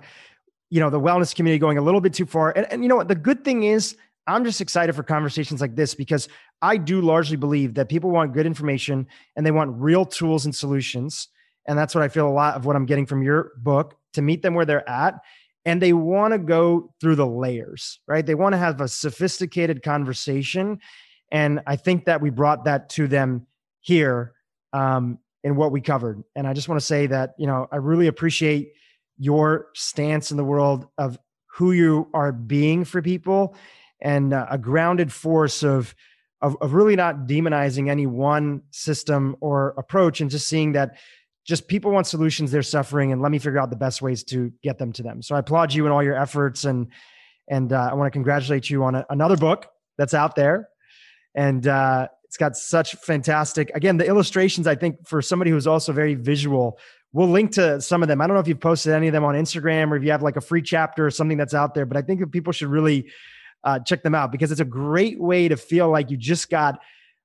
you know, the wellness community going a little bit too far. And, and you know what? The good thing is I'm just excited for conversations like this because I do largely believe that people want good information and they want real tools and solutions. And that's what I feel a lot of what I'm getting from your book to meet them where they're at. And they want to go through the layers, right? They want to have a sophisticated conversation. And I think that we brought that to them here um, in what we covered. And I just want to say that, you know, I really appreciate your stance in the world of who you are being for people and uh, a grounded force of, of, of really not demonizing any one system or approach and just seeing that just people want solutions they're suffering and let me figure out the best ways to get them to them. So i applaud you and all your efforts and and uh, i want to congratulate you on a, another book that's out there. And uh, it's got such fantastic again the illustrations i think for somebody who's also very visual we'll link to some of them i don't know if you've posted any of them on instagram or if you have like a free chapter or something that's out there but i think people should really uh, check them out because it's a great way to feel like you just got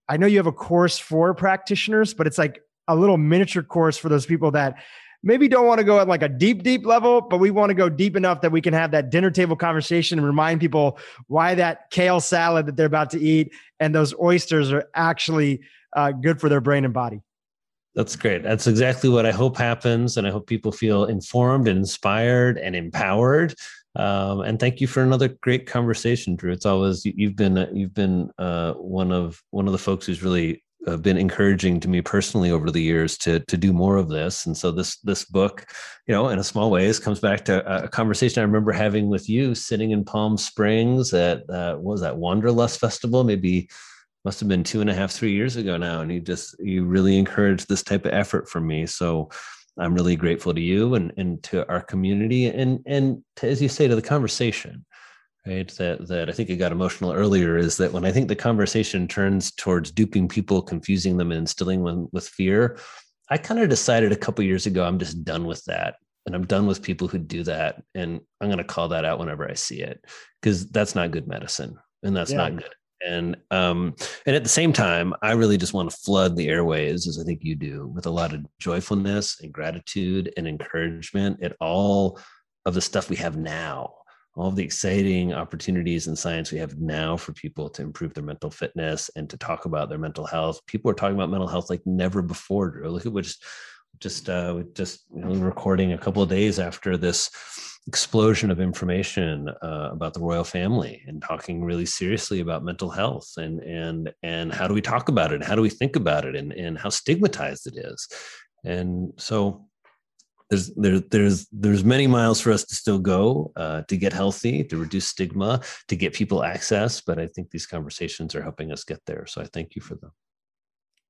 i know you have a course for practitioners but it's like a little miniature course for those people that maybe don't want to go at like a deep, deep level, but we want to go deep enough that we can have that dinner table conversation and remind people why that kale salad that they're about to eat and those oysters are actually uh, good for their brain and body. That's great. That's exactly what I hope happens. And I hope people feel informed and inspired and empowered. Um, and thank you for another great conversation, Dhru. It's always you've been you've been uh, one of one of the folks who's really uh, been encouraging to me personally over the years to to do more of this. And so this this book, you know, in a small ways, comes back to a conversation I remember having with you sitting in Palm Springs at uh, what was that Wanderlust Festival, maybe must have been two and a half, three years ago now. And you just you really encouraged this type of effort from me. So I'm really grateful to you and and to our community and and to, as you say to the conversation right that that i think it got emotional earlier is that when i think the conversation turns towards duping people confusing them and instilling them with fear i kind of decided a couple years ago i'm just done with that and i'm done with people who do that and i'm going to call that out whenever i see it because that's not good medicine and that's yeah. not good and um and at the same time i really just want to flood the airways as i think you do with a lot of joyfulness and gratitude and encouragement at all of the stuff we have now all the exciting opportunities in science we have now for people to improve their mental fitness and to talk about their mental health. People are talking about mental health like never before. Dhru. Look at what just just uh, just you know, recording a couple of days after this explosion of information uh, about the royal family and talking really seriously about mental health and and and how do we talk about it? How do we think about it? And and how stigmatized it is. And so there's there, there's there's many miles for us to still go uh, to get healthy to reduce stigma to get people access but i think these conversations are helping us get there. So i thank you for them.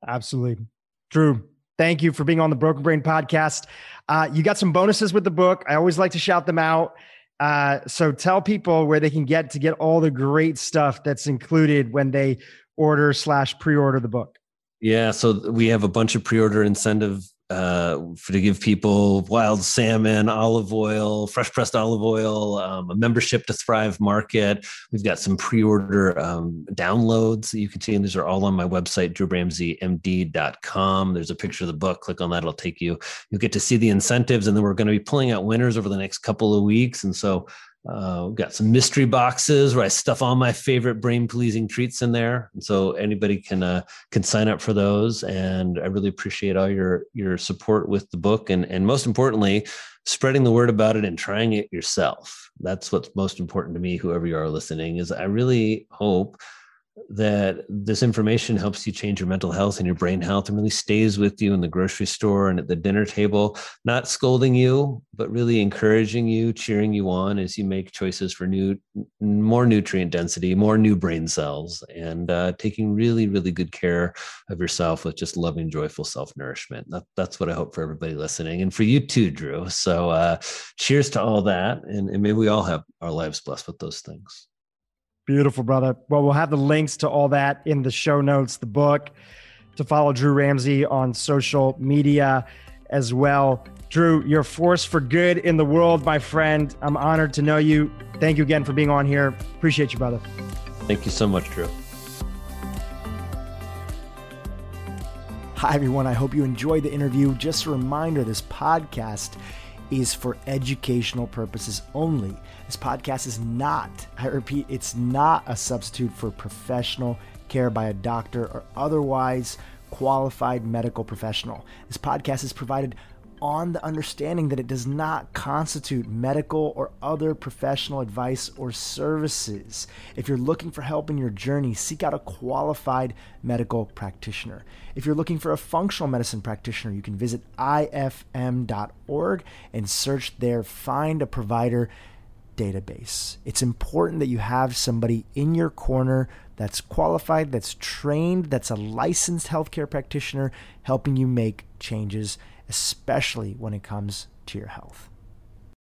Absolutely. Drew thank you for being on the broken brain podcast. Uh, you got some bonuses with the book. I always like to shout them out. Uh, so tell people where they can get to get all the great stuff that's included when they order slash pre-order the book. Yeah so we have a bunch of pre-order incentive uh, for to give people wild salmon, olive oil, fresh pressed olive oil, um, a membership to Thrive Market. We've got some pre-order um, downloads that you can see, and these are all on my website, drewramseymd.com. There's a picture of the book. Click on that; it'll take you. You'll get to see the incentives, and then we're going to be pulling out winners over the next couple of weeks. And so uh, we've got some mystery boxes where I stuff all my favorite brain pleasing treats in there, and so anybody can uh, can sign up for those. And I really appreciate all your your support with the book, and and most importantly, spreading the word about it and trying it yourself. That's what's most important to me. Whoever you are listening is, I really hope that this information helps you change your mental health and your brain health and really stays with you in the grocery store and at the dinner table, not scolding you, but really encouraging you, cheering you on as you make choices for new, more nutrient density, more new brain cells, and uh, taking really, really good care of yourself with just loving, joyful self nourishment. That, that's what I hope for everybody listening and for you too, Dhru. So, uh, cheers to all that. And, and may we all have our lives blessed with those things. Beautiful, brother. Well, we'll have the links to all that in the show notes, the book, to follow Drew Ramsey on social media as well. Drew, you're a force for good in the world, my friend. I'm honored to know you. Thank you again for being on here. Appreciate you, brother. Thank you so much, Dhru. Hi, everyone. I hope you enjoyed the interview. Just a reminder this podcast is for educational purposes only. This podcast is not, I repeat, it's not a substitute for professional care by a doctor or otherwise qualified medical professional. This podcast is provided on the understanding that it does not constitute medical or other professional advice or services. If you're looking for help in your journey, seek out a qualified medical practitioner. If you're looking for a functional medicine practitioner, you can visit ifm.org and search there, find a provider database. It's important that you have somebody in your corner that's qualified, that's trained, that's a licensed healthcare practitioner helping you make changes especially when it comes to your health.